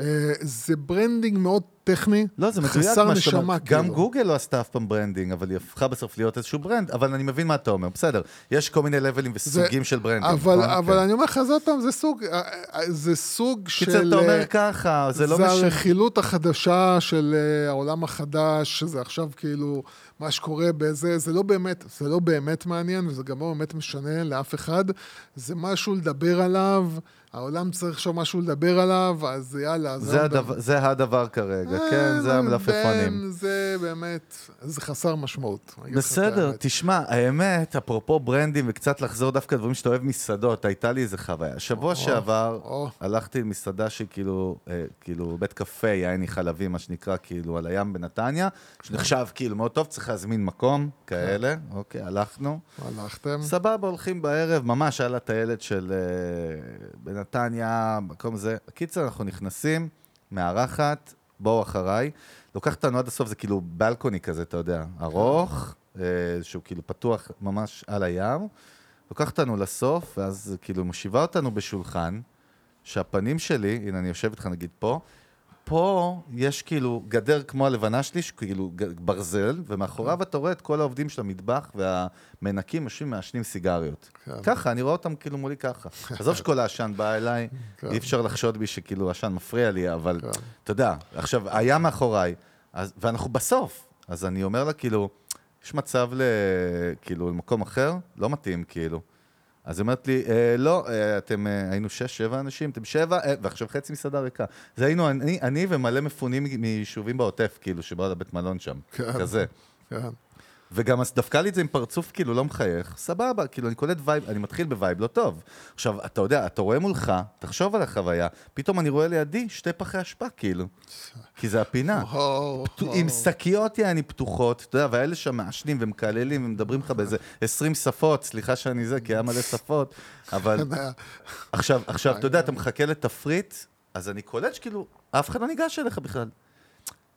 אה, זה branding מאוד טכני, לא, זה חסר. נשמה, גם כאילו. גוגל לא עשתה אף פעם branding, אבל היא הפכה בסוף להיות איזשהו brand, אבל אני מבין מה אתה אומר, בסדר. יש כל מיני levels זה- וסוגים של ברנדים. אבל, נכון? אבל כן. אני אומר לך, זה עוד פעם, זה סוג, אה, אה, זה סוג של... קיצר, אתה אומר ככה, זה לא זה משנה. הרכילות החדשה של העולם החדש, שזה עכשיו כאילו מה שקורה בזה, זה לא באמת, זה לא באמת מעניין, וזה גם לא באמת משנה לאף אחד. זה משהו לדבר עליו, העולם צריך שם משהו לדבר עליו, אז יאללה. זה הדבר- זה הדבר כרגע, אה, כן, זה המלפפונים. זה באמת, זה חסר משמעות. את בסדר. תשמע, האמת, אפרופו ברנדים, וקצת לחזור דווקא לדברים שאתה אוהב מסעדות, הייתה לי איזה חוויה. שבוע שעבר או. הלכתי למסעדה שהיא כאילו, אה, כאילו בית קפה, יעני חלבי, מה שנקרא, כאילו על הים בנתניה, שנחשב כאילו מאוד טוב, צריך להזמין מקום, כאלה, אוקיי, הלכנו. הלכתם? סבבה, הולכים בערב, ממש על הטיילת של אה, בנתניה, מקום זה. קיצר, אנחנו נכנסים, מארחת, בואו אחריי. לוקח אותנו עד הסוף, זה כאילו בלקוני כזה, אתה יודע, ארוך, אה, שהוא כאילו פתוח ממש על הים, לוקחת אותנו לסוף, ואז כאילו מושיבה אותנו בשולחן, שהפנים שלי, הנה אני יושב איתך נגיד פה, פה יש כאילו גדר כמו הלבנה שלי, כאילו ברזל, ומאחוריו אתה רואה את כל העובדים של המטבח והמנקים יושבים מעשנים סיגריות. כן. ככה, אני רואה אותם כאילו מולי ככה. עזוב שכל העשן בא אליי, כן. אי אפשר לחשוד בי שכאילו העשן מפריע לי, אבל כן. אתה יודע, עכשיו, היה מאחוריי, אז, ואנחנו בסוף, אז אני אומר לה כאילו, יש מצב ל... כאילו, למקום אחר? לא מתאים, כאילו. אז היא אומרת לי, אה, לא, אה, אתם, אה, היינו שש, שבע אנשים, אתם שבע, אה, ועכשיו חצי מסעדה ריקה. זה היינו אני, אני ומלא מפונים מיישובים בעוטף, כאילו, שבאו לבית מלון שם. כן. כזה. כן. וגם אז דפקה לי את זה עם פרצוף כאילו לא מחייך, סבבה, כאילו אני קולט vibe, אני מתחיל ב vibe לא טוב. עכשיו, אתה יודע, אתה רואה מולך, תחשוב על החוויה, פתאום אני רואה לידי שתי פחי אשפה, כאילו. כי זה הפינה. עם שקיות יעני פתוחות, אתה יודע, והאלה שם מעשנים ומקללים ומדברים לך באיזה 20 שפות, סליחה שאני זה, כי היה מלא שפות, אבל... עכשיו, עכשיו, אתה יודע, אתה מחכה לתפריט, אז אני קולט שכאילו, אף אחד לא ניגש אליך בכלל.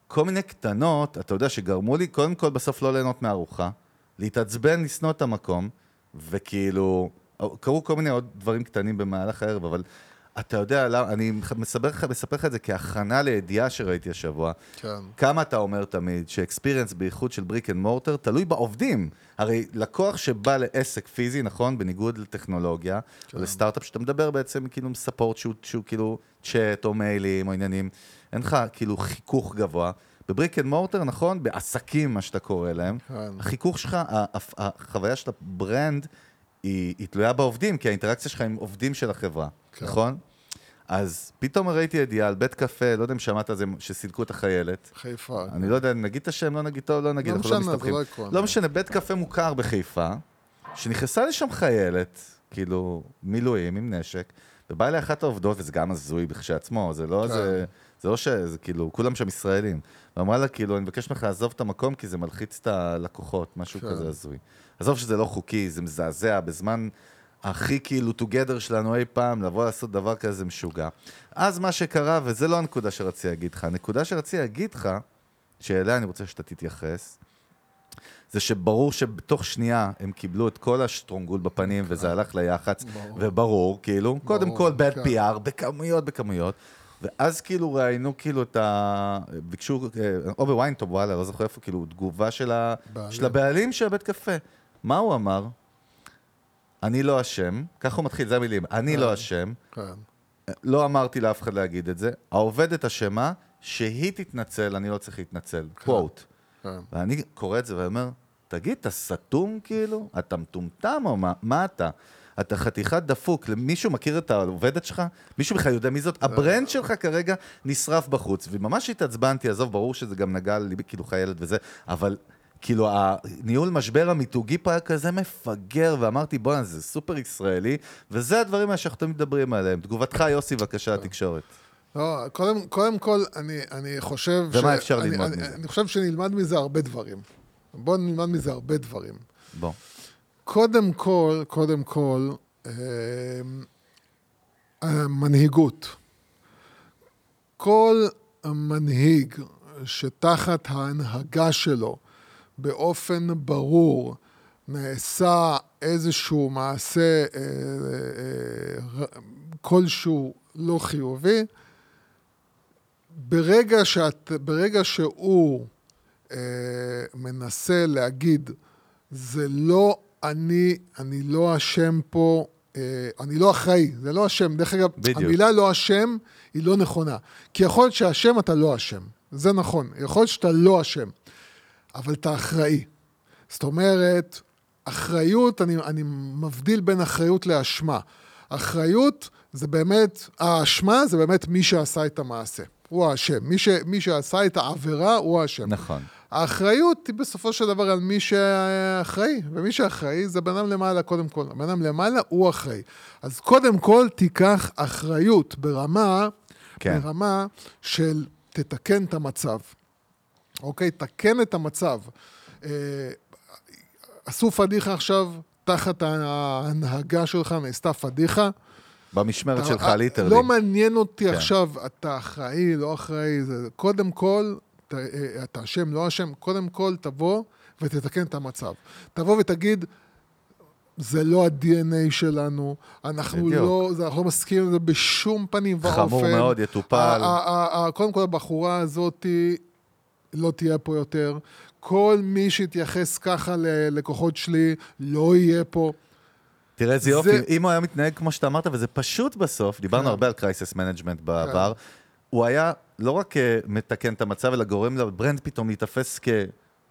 כל מיני קטנות, אתה יודע, שגרמו לי קודם כל בסוף לא ליהנות מהארוחה, להתעצבן, לשנוא את המקום, וכאילו, קרו כל מיני עוד דברים קטנים במהלך הערב, אבל אתה יודע, לא, אני מספר לך, מספר לך את זה כהכנה לידיעה שראיתי השבוע. כן. כמה אתה אומר תמיד ש experience בייחוד של brick and mortar תלוי בעובדים. הרי לקוח שבא לעסק פיזי, נכון? בניגוד לטכנולוגיה, כן. או לסטארט-אפ, שאתה מדבר בעצם כאילו עם support שהוא, שהוא כאילו צ'אט או מיילים או עניינים. אין לך כאילו חיכוך גבוה. ב brick and mortar, נכון? בעסקים, מה שאתה קורא להם, כן. החיכוך שלך, החוויה של ה brand, היא, היא תלויה בעובדים, כי האינטראקציה שלך עם עובדים של החברה, כן. נכון? אז פתאום ראיתי ידיעה על בית קפה, לא יודע אם שמעת על זה, שסילקו את החיילת. חיפה. אני לא יודע, נגיד את השם, לא נגיד טוב, לא נגיד, לא משנה, לא זה לא עקרון. לא משנה, בית קפה מוכר בחיפה, שנכנסה לשם חיילת, כאילו, מילואים עם נשק, ובאה אליה אחת העובדות, וזה גם הזוי בכשעצמו, זה לא כן. זה... זה לא ש... זה כאילו, כולם שם ישראלים. ואמרה לה, כאילו, אני מבקש ממך לעזוב את המקום, כי זה מלחיץ את הלקוחות, משהו כן. כזה הזוי. עזוב שזה לא חוקי, זה מזעזע, בזמן הכי כאילו together שלנו אי פעם, לבוא לעשות דבר כזה משוגע. אז מה שקרה, וזה לא הנקודה שרציתי להגיד לך, הנקודה שרציתי להגיד לך, שאליה אני רוצה שאתה תתייחס, זה שברור שבתוך שנייה הם קיבלו את כל השטרונגול בפנים, וזה הלך ליח"צ, וברור, כאילו, קודם כל bad כן. PR, בכמויות, בכמויות. ואז כאילו ראיינו כאילו את ה... ביקשו, אה, או ב-ynet או, וואלה, לא זוכר איפה, כאילו, תגובה של, ה... של הבעלים של הבית קפה. מה הוא אמר? אני לא אשם, ככה הוא מתחיל, זה המילים, אני לא כן, אשם. כן. לא אמרתי לאף אחד להגיד את זה. העובדת אשמה, שהיא תתנצל, אני לא צריך להתנצל. קוואט. כן. ואני קורא את זה ואומר, תגיד, אתה סתום כאילו? אתה מטומטם או מה? מה אתה? אתה חתיכת דפוק, מישהו מכיר את העובדת שלך? מישהו בכלל יודע מי זאת? ה brand שלך כרגע נשרף בחוץ, וממש התעצבנתי, עזוב, ברור שזה גם נגע לליבי, כאילו חיילת וזה, אבל כאילו, הניהול משבר המיתוגי פה היה כזה מפגר, ואמרתי, בואנה, זה סופר ישראלי, וזה הדברים האלה שאנחנו תמיד מדברים עליהם. תגובתך, יוסי, בבקשה, לתקשורת. לא, קודם, קודם כל, אני, אני חושב ומה ש... אפשר אני, ללמוד אני, מזה? אני חושב שנלמד מזה הרבה דברים. בואו נלמד מזה הרבה דברים. בוא. קודם כל, קודם כל, אה, המנהיגות. כל מנהיג שתחת ההנהגה שלו באופן ברור נעשה איזשהו מעשה אה, אה, כלשהו לא חיובי, ברגע, שאת, ברגע שהוא אה, מנסה להגיד, זה לא אני, אני לא אשם פה, אה, אני לא אחראי, זה לא אשם. דרך אגב, בדיוק. המילה לא אשם היא לא נכונה. כי יכול להיות שאשם אתה לא אשם, זה נכון. יכול להיות שאתה לא אשם, אבל אתה אחראי. זאת אומרת, אחריות, אני, אני מבדיל בין אחריות לאשמה. אחריות זה באמת, האשמה זה באמת מי שעשה את המעשה. הוא האשם. מי, ש, מי שעשה את העבירה הוא האשם. נכון. האחריות היא בסופו של דבר על מי שאחראי, ומי שאחראי זה בן אדם למעלה קודם כל. הבן אדם למעלה הוא אחראי. אז קודם כל תיקח אחריות ברמה, כן. ברמה של תתקן את המצב. אוקיי? תקן את המצב. אה, עשו פדיחה עכשיו, תחת ההנהגה שלך נעשתה פדיחה. במשמרת שלך, ליטרלי. לא מעניין אותי כן. עכשיו, אתה אחראי, לא אחראי, זה קודם כל, אה, אתה אשם, לא אשם, קודם כל תבוא ותתקן את המצב. תבוא ותגיד, זה לא ה-DNA שלנו, אנחנו בדיוק. לא, זה, אנחנו לא מסכימים לזה בשום פנים ואופן. חמור מאוד, יטופל. קודם כל, הבחורה הזאת לא תהיה פה יותר. כל מי שיתייחס ככה ללקוחות שלי, לא יהיה פה. תראה איזה זה- יופי, אם הוא היה מתנהג כמו שאתה אמרת, וזה פשוט בסוף, דיברנו כן. הרבה על crisis management בעבר, הוא היה לא רק אה, מתקן את המצב, אלא גורם ל brand פתאום להיתפס כ...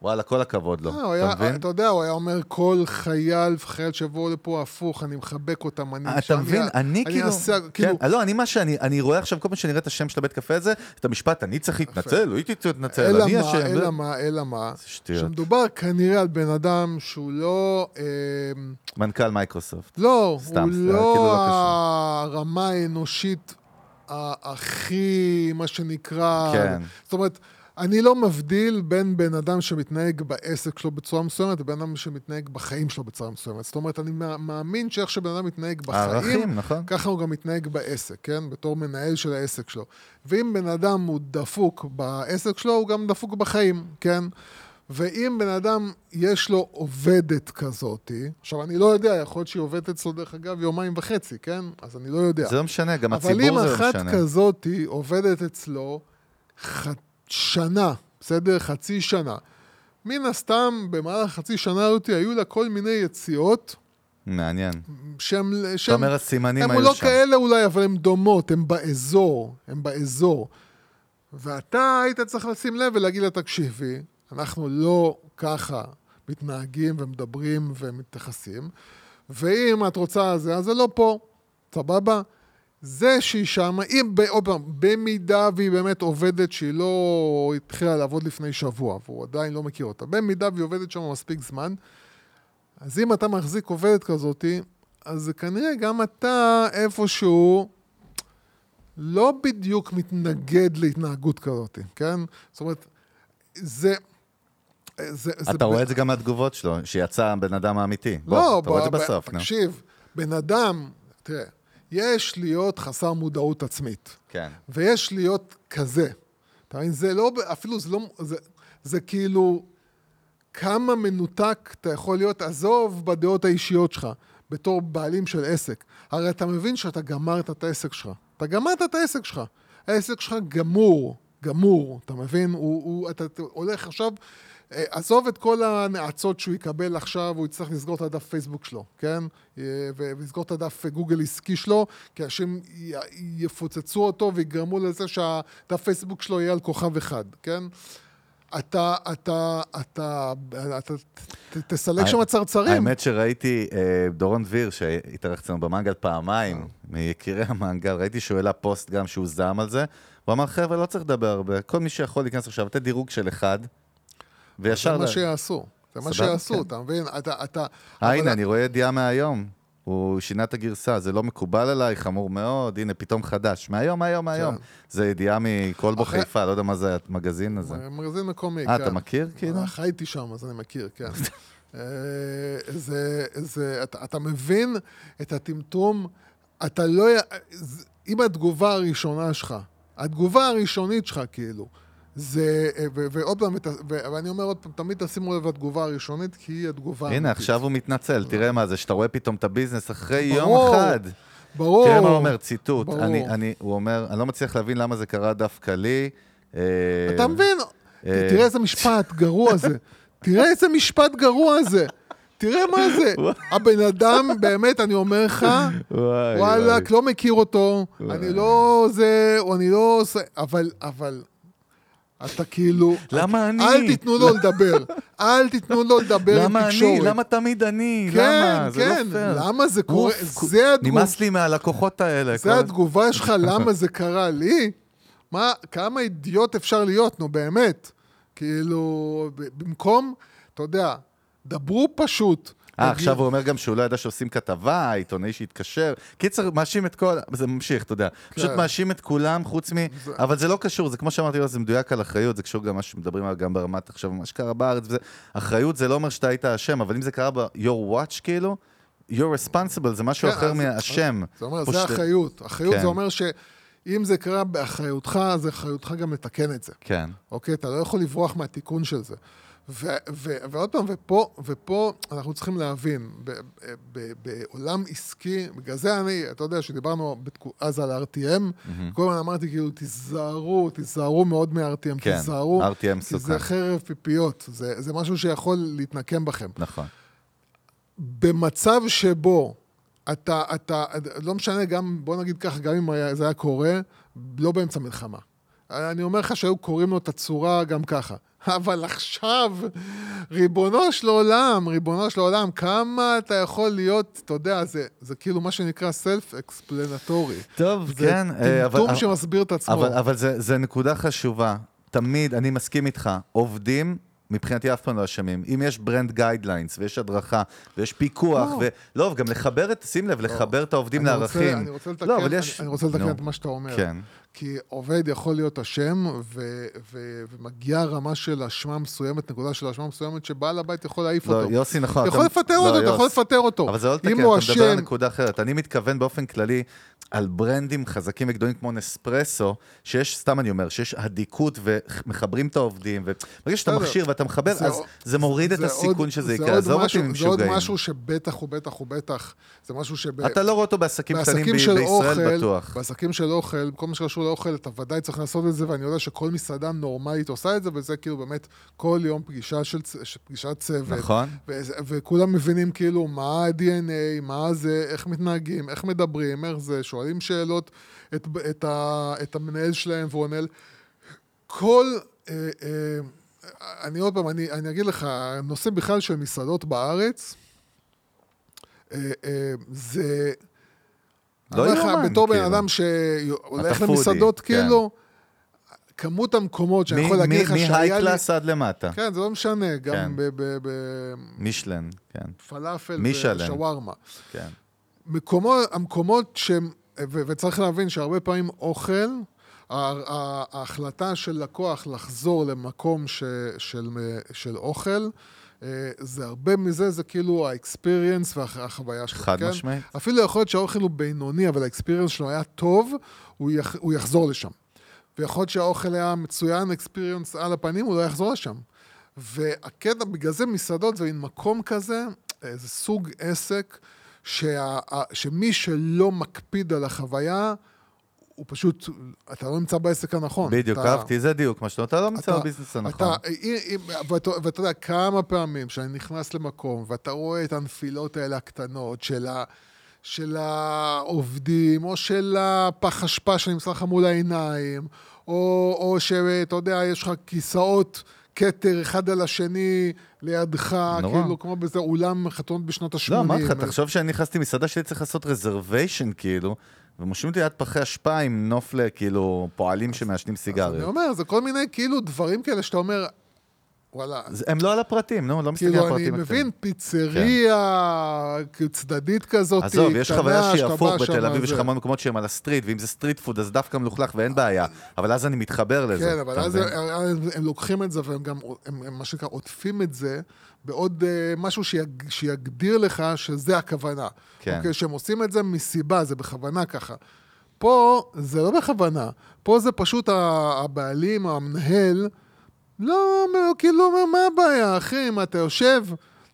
וואלה, כל הכבוד לו, אה, הוא אתה מבין? אתה יודע, הוא היה אומר, כל חייל וחייל שיבואו לפה הפוך, אני מחבק אותם, אני... אתה שאני- מבין? אני כאילו... אעשה, כן, כאילו, לא, אני מה שאני, אני רואה עכשיו, כל פעם שאני אראה את השם של הבית קפה הזה, את המשפט, אני צריך להתנצל, הוא איתי להתנצל, אלא אני אשם. אלא מה, אלא מה, שטויות. שמדובר כנראה על בן אדם שהוא לא... אה, מנכ"ל מייקרוסופט. לא, הוא כאילו לא לא. הרמה האנושית הכי, מה שנקרא... כן. זאת אומרת, אני לא מבדיל בין בן אדם שמתנהג בעסק שלו בצורה מסוימת לבין אדם שמתנהג בחיים שלו בצורה מסוימת. זאת אומרת, אני מא- מאמין שאיך שבן אדם מתנהג בחיים, הערכים, נכון. ככה הוא גם מתנהג בעסק, כן? בתור מנהל של העסק שלו. ואם בן אדם הוא דפוק בעסק שלו, הוא גם דפוק בחיים, כן? ואם בן אדם, יש לו עובדת כזאתי, עכשיו, אני לא יודע, יכול להיות שהיא עובדת אצלו, דרך אגב, יומיים וחצי, כן? אז אני לא יודע. זה לא משנה, גם אבל אם הציבור זה לא אחת משנה. כזאתי עובדת אצלו ח... שנה, בסדר? חצי שנה. מן הסתם, במהלך חצי שנה הזאת היו לה כל מיני יציאות מעניין. שהן... אתה אומר, הסימנים הן היו לא שם. כאלה אולי, אבל הן דומות, הן באזור, הן באזור. ואתה היית צריך לשים לב ולהגיד לה, תקשיבי, אנחנו לא ככה מתנהגים ומדברים ומתייחסים, ואם את רוצה זה, אז זה לא פה, סבבה? זה שהיא שמה, אם, עוד פעם, במידה והיא באמת עובדת שהיא לא התחילה לעבוד לפני שבוע, והוא עדיין לא מכיר אותה, במידה והיא עובדת שם מספיק זמן, אז אם אתה מחזיק עובדת כזאתי, אז כנראה גם אתה איפשהו לא בדיוק מתנגד להתנהגות כזאת, כן? זאת אומרת, זה... זה, זה אתה ב- רואה את זה גם מהתגובות שלו, שיצא הבן אדם האמיתי. בוא, לא, אתה רואה את זה בסוף, נו. תקשיב, בן אדם, תראה, יש להיות חסר מודעות עצמית, כן. ויש להיות כזה. אתה מבין? זה לא, אפילו זה לא, זה, זה כאילו, כמה מנותק אתה יכול להיות, עזוב בדעות האישיות שלך, בתור בעלים של עסק. הרי אתה מבין שאתה גמרת את העסק שלך. אתה גמרת את העסק שלך. העסק שלך גמור, גמור, אתה מבין? הוא, הוא, אתה, אתה הולך עכשיו, אה, עזוב את כל הנאצות שהוא יקבל עכשיו, הוא יצטרך לסגור את הדף פייסבוק שלו, כן? אה, ולסגור את הדף גוגל עסקי שלו, כי אנשים יפוצצו אותו ויגרמו לזה שהדף פייסבוק שלו יהיה על כוכב אחד, כן? אתה, אתה, אתה, אתה, ת- תסלק שם צרצרים. האמת שראיתי אה, דורון דביר, שהתארח אצלנו במנגל אה. פעמיים, מיקירי המנגל, ראיתי שהוא העלה פוסט גם שהוא זעם על זה, הוא אמר, חבר'ה, לא צריך לדבר הרבה, כל מי שיכול להיכנס עכשיו, לתת דירוג של אחד, וישר... זה מה שיעשו. זה מה שיעשו, כן. אתה מבין? אתה, אתה... אה, אבל- הנה, אני רואה ידיעה מהיום. הוא שינה את הגרסה, זה לא מקובל עליי, חמור מאוד, הנה, פתאום חדש. מהיום, מהיום, מהיום. כן. זה ידיעה מכלבו אחרי- חיפה, לא יודע מה זה המגזין הזה. מגזין מקומי, אה, כן. אתה מכיר, כאילו? חייתי שם, אז אני מכיר, כן. אה, זה, זה, אתה, אתה מבין את הטמטום, אתה לא... אם התגובה הראשונה שלך, התגובה הראשונית שלך, כאילו, זה... אה, ועוד פעם, ואני אומר עוד פעם, תמיד תשימו לב לתגובה הראשונית, כי היא התגובה הנה, האמיתית. עכשיו הוא מתנצל, תראה מה זה, שאתה רואה פתאום את הביזנס אחרי יום. אחד. ברור. תראה מה הוא אומר, ציטוט. ברור. אני, אני, הוא אומר, אני לא מצליח להבין למה זה קרה דווקא לי. אה, אתה מבין? אה, תראה איזה משפט גרוע זה. תראה איזה משפט גרוע זה. תראה מה זה. הבן אדם, באמת, אני אומר לך, וואלכ. לא מכיר אותו, אני לא זה, אני לא עושה, אבל, אבל, אתה כאילו... למה אני? אל תיתנו לו לדבר. אל תיתנו לו לדבר עם למה תקשורת. אני? למה תמיד אני? כן, למה? זה כן, לא פייר. למה זה קורה? זה התגובה. נמאס לי מהלקוחות האלה. זה כל- התגובה שלך, למה זה קרה לי? מה, כמה אידיוט אפשר להיות, נו באמת. כאילו, במקום, אתה יודע, דברו פשוט. אה, עכשיו הוא אומר גם שהוא לא ידע שעושים כתבה, עיתונאי שהתקשר. קיצר, מאשים את כל... זה ממשיך, אתה יודע. פשוט מאשים את כולם, חוץ מ... אבל זה לא קשור, זה כמו שאמרתי לו, זה מדויק על אחריות, זה קשור גם מה שמדברים עליו גם ברמת עכשיו, מה שקרה בארץ וזה. אחריות זה לא אומר שאתה היית אשם, אבל אם זה קרה ב-your watch, כאילו, you're responsible, זה משהו כן, אחר מהאשם. זה אומר, או זה אחריות. אחריות כן. זה אומר שאם זה קרה באחריותך, אז אחריותך גם לתקן את זה. כן. אוקיי? אתה לא יכול לברוח מהתיקון של זה. ו- ו- ועוד פעם, ופה, ופה אנחנו צריכים להבין, ב- ב- בעולם עסקי, בגלל זה אני, אתה יודע, שדיברנו בתקו- אז על RTM, כל הזמן אמרתי כאילו, תיזהרו, תיזהרו מאוד מ-RTM, כן, תיזהרו, RTM כי מסוכן. זה חרב פיפיות, זה, זה משהו שיכול להתנקם בכם. נכון. במצב שבו אתה, אתה, לא משנה, גם, בוא נגיד ככה, גם אם היה, זה היה קורה, לא באמצע מלחמה. אני אומר לך שהיו קוראים לו את הצורה גם ככה. אבל עכשיו, ריבונו של עולם, ריבונו של עולם, כמה אתה יכול להיות, אתה יודע, זה, זה כאילו מה שנקרא self-explanatory. טוב, זה כן, אה, אבל- טמטום שמסביר את עצמו. אבל, אבל זה, זה נקודה חשובה. תמיד, אני מסכים איתך, עובדים, מבחינתי אף פעם לא אשמים. אם יש brand guidelines, ויש הדרכה, ויש פיקוח, לא. ו... לא, וגם לחבר את, שים לב, לחבר את העובדים אני רוצה- לערכים. אני רוצה לתקן, לא, אבל אני- יש... אני רוצה לתקן את מה שאתה אומר. כן. כי עובד יכול להיות אשם, ו- ו- ומגיעה רמה של אשמה מסוימת, נקודה של אשמה מסוימת, שבעל הבית יכול להעיף לא, אותו. יוסי, נכון. יכול אתה- לפטר לא, אותו, אתה יכול. לפטר אותו. אבל זה לא לתקן, אתה מדבר על נקודה אחרת. אני מתכוון באופן כללי על ברנדים חזקים וגדולים כמו נספרסו, שיש, סתם אני אומר, שיש אדיקות ומחברים את העובדים, וברגע שאתה. מכשיר ואתה מחבר, זה אז עוד- זה מוריד את זה הסיכון עוד- שזה זה יקרה. עזוב אותי עם זה עוד. משהו שבטח ובטח ובטח, זה משהו שב... אתה לא רואה אותו בעסקים קטנים בישראל אוכל, בטוח. בעסקים של אוכל, כל מה שקשור לאוכל, אתה ודאי צריך לעשות את זה, ואני יודע שכל מסעדה נורמלית עושה את זה, וזה כאילו באמת כל יום פגישה של פגישת צוות. נכון. וזה- וכולם מבינים כאילו מה ה-DNA, מה זה, איך מתנהגים, איך מדברים, איך זה, שואלים שאלות את, את, ה, את המנהל שלהם והוא עונה. כל... אה, אה, אני עוד פעם, אני, אני אגיד לך, הנושא בכלל של מסעדות בארץ, אה, אה, זה... לא יאומן, בתור בן כאילו. אדם שהולך למסעדות, כן. כאילו, כמות המקומות שאני יכול להגיד לך מהיי שהיה לי... קלאס עד למטה. כן, זה לא משנה, גם כן. בפלאפל מישלן, כן, פלאפל מישלן. ושווארמה. כן. מקומות, המקומות שהם, ו- וצריך להבין שהרבה פעמים אוכל, ההחלטה של לקוח לחזור למקום ש, של, של אוכל, אה, זה הרבה מזה, זה כאילו האקספיריאנס והחוויה שלך, חד כן? משמעית. אפילו יכול להיות שהאוכל הוא בינוני, אבל האקספיריאנס שלו היה טוב, הוא, יח, הוא יחזור לשם. ויכול להיות שהאוכל היה מצוין, אקספיריאנס על הפנים, הוא לא יחזור לשם. והקטע, בגלל זה מסעדות זה מין מקום כזה, איזה סוג עסק, שה, שמי שלא מקפיד על החוויה, הוא פשוט, אתה לא נמצא בעסק הנכון. בדיוק, אתה- אהבתי, זה דיוק, מה שאתה אתה לא נמצא בביזנס הנכון. ואתה יודע, כמה פעמים שאני נכנס למקום, ואתה רואה את הנפילות האלה הקטנות של, ה, של העובדים, או של הפח אשפה שנמצא לך מול העיניים, או, או שאתה יודע, יש לך כיסאות כתר אחד על השני לידך, נורא. כאילו, כמו באיזה אולם חתונות בשנות ה-80. לא, אמרתי לך, תחשוב שאני נכנסתי למסעדה שלי צריך לעשות reservation, כאילו, ומושבים אותי ליד פחי אשפה עם נוף לכאילו פועלים שמעשנים אז אני סיגריות. אומר, זה כל מיני כאילו דברים כאלה שאתה אומר, וואלה, הם לא על הפרטים, נו, לא מסתכלים על כאילו, אני הפרטים מבין. פיצריה צדדית כזאת, עזוב, יש קטנה, חוויה שהיא הפוך, בתל אביב יש לך המון מקומות שהם על ה street, ואם זה street food אז דווקא מלוכלך ואין בעיה, אבל אז אני מתחבר לזה. כן, אבל אז? הם, לוקחים את זה והם גם, מה שנקרא, עוטפים את זה בעוד uh, משהו שיג, שיגדיר לך שזה הכוונה. כן. אוקיי, שהם עושים את זה מסיבה, זה בכוונה ככה. פה זה לא בכוונה, פה זה פשוט הבעלים, המנהל, לא כאילו מה הבעיה, אחי, מה אתה יושב,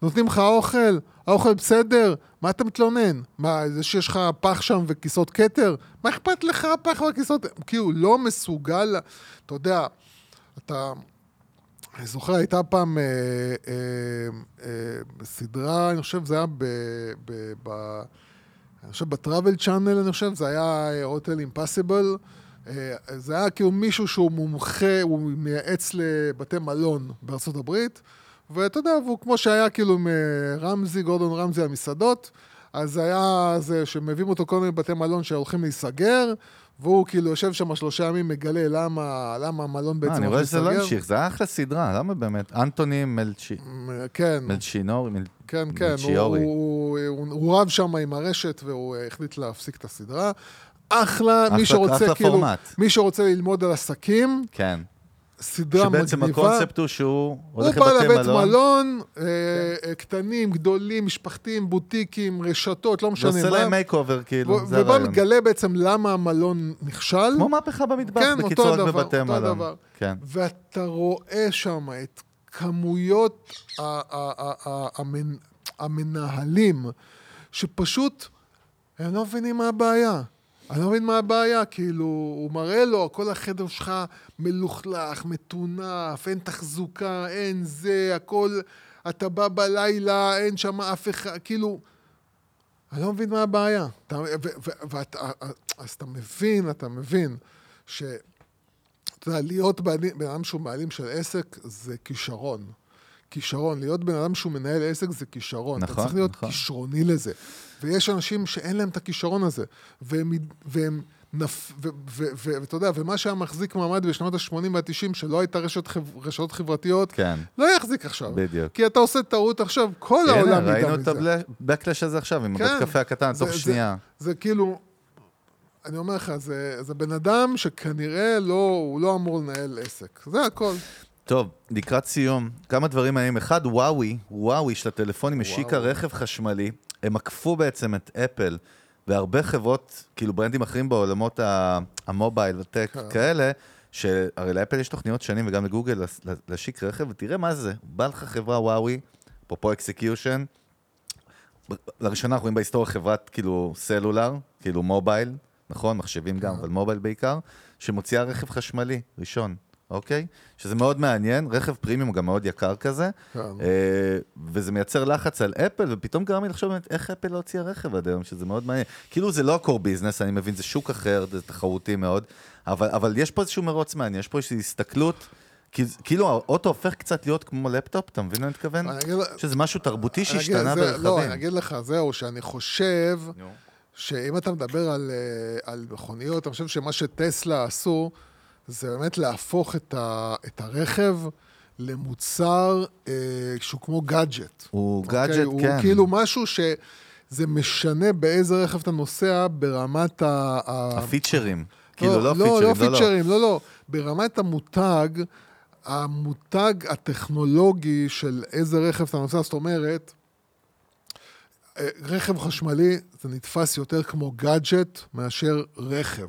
נותנים לך אוכל, האוכל בסדר, מה אתה מתלונן? מה, זה שיש לך פח שם וכיסאות כתר? מה אכפת לך הפח והכיסאות? כאילו, לא מסוגל, אתה יודע, אתה... אני זוכר, הייתה פעם אה, אה, אה, סדרה, אני חושב, זה היה ב... ב, ב אני חושב בטראבל צ'אנל, אני חושב, זה היה הוטל אימפסיבל. זה היה כאילו מישהו שהוא מומחה, הוא מייעץ לבתי מלון בארצות הברית, ואתה יודע, והוא כמו שהיה כאילו עם אה, רמזי, גורדון רמזי על מסעדות, אז היה זה שמביאים אותו כל מיני בתי מלון שהולכים להיסגר, והוא כאילו יושב שם שלושה ימים, מגלה למה, למה המלון אה, בעצם אני הולך רואה שזה לא להיסגר. המשיך, זה היה אחלה סדרה, למה באמת? אנטוני מלצ'י- כן, מלצ'ינור, מל- כן, כן, הוא, מלצ'יורי. הוא, הוא, הוא רב שם עם הרשת והוא אה, החליט להפסיק את הסדרה. אחלה, אחלה- מי שרוצה אחלה כאילו, פורמט. מי שרוצה ללמוד על עסקים, כן. סדרה מגניבה. שבעצם הקונספט הוא שהוא הוא הולך בא לבתי לבית מלון, מלון, אה, אה, קטנים, גדולים, משפחתיים, בוטיקים, רשתות, לא משנה ועושה מה. להם מייק אובר, כאילו, ו- זה ובא הרעיון. מגלה בעצם למה המלון נכשל. כמו מהפכה במטבח, כן, בקיצור, רק הדבר, בבתי מלון. הדבר. כן. ואתה רואה שם את כמויות המנהלים, שפשוט, הם לא מבינים מה הבעיה. אני לא מבין מה הבעיה, כאילו, הוא מראה לו, כל החדר שלך מלוכלך, מטונף, אין תחזוקה, אין זה, הכל, אתה בא בלילה, אין שם אף אחד, כאילו, אני לא מבין מה הבעיה. אתה, ו, ו, ואתה, אז אתה מבין, אתה מבין, ש... אתה יודע, להיות בן אדם שהוא בעלים של עסק זה כישרון. כישרון. להיות בן אדם שהוא מנהל עסק זה כישרון. אתה נכון, צריך להיות נכון. כישרוני לזה. ויש אנשים שאין להם את הכישרון הזה. והם, והם נפ... ואתה יודע, ומה שהיה מחזיק מעמד בשנות ה-80 וה-90, שלא הייתה רשת חב... רשתות חברתיות, כן. לא יחזיק עכשיו. בדיוק. כי אתה עושה טעות עכשיו, כל העולם ידע ראינו את מזה. ה-Backlash הזה עכשיו, עם כן. הבית קפה הקטן, זה- תוך זה- שנייה. זה כאילו, אני אומר לך, זה, זה בן אדם שכנראה לא, הוא לא אמור לנהל עסק. זה הכל. טוב, לקראת סיום, כמה דברים מעניינים. אחד, וואוי, וואוי של הטלפונים השיקה רכב חשמלי. הם עקפו בעצם את אפל והרבה חברות, כאילו brandים אחרים בעולמות ה mobile ו tech כן. כאלה, שהרי לאפל יש תוכניות שנים וגם לגוגל להשיק רכב, ותראה מה זה, בא לך חברה וואוי, אפרופו execution, לראשונה אנחנו רואים בהיסטוריה חברת כאילו סלולר, כאילו mobile, נכון? מחשבים גם, אבל mobile בעיקר, שמוציאה רכב חשמלי ראשון, אוקיי? שזה מאוד מעניין, רכב פרימיום גם מאוד יקר כזה, כן. אה, וזה מייצר לחץ על אפל, ופתאום גרם לי לחשוב באמת איך אפל לא הוציאה רכב עד היום, שזה מאוד מעניין. כאילו זה לא ה-core ביזנס, אני מבין, זה שוק אחר, זה תחרותי מאוד, אבל, אבל יש פה איזשהו מרוץ מעניין, יש פה איזושהי הסתכלות. כאילו האוטו הופך קצת להיות כמו לפטופ, אתה מבין מה אני מתכוון? שזה משהו תרבותי שהשתנה ברכבים. לא, אני אגיד לך, זהו, שאני חושב. שאם אתה מדבר על, אה, על מכוניות, אני חושב שמה שטסלה עשו, זה באמת להפוך את, ה, את הרכב למוצר אה, שהוא כמו גאדג'ט. הוא אוקיי? גאדג'ט, הוא כן. כאילו משהו שזה משנה באיזה רכב אתה נוסע ברמת ה... הפיצ'רים. כאילו לא לא, פיצ'רים, לא לא, לא. פיצ'רים, לא, לא. ברמת המותג, המותג הטכנולוגי של איזה רכב אתה נוסע, זאת אומרת, אה, רכב חשמלי זה נתפס יותר כמו גאדג'ט מאשר רכב.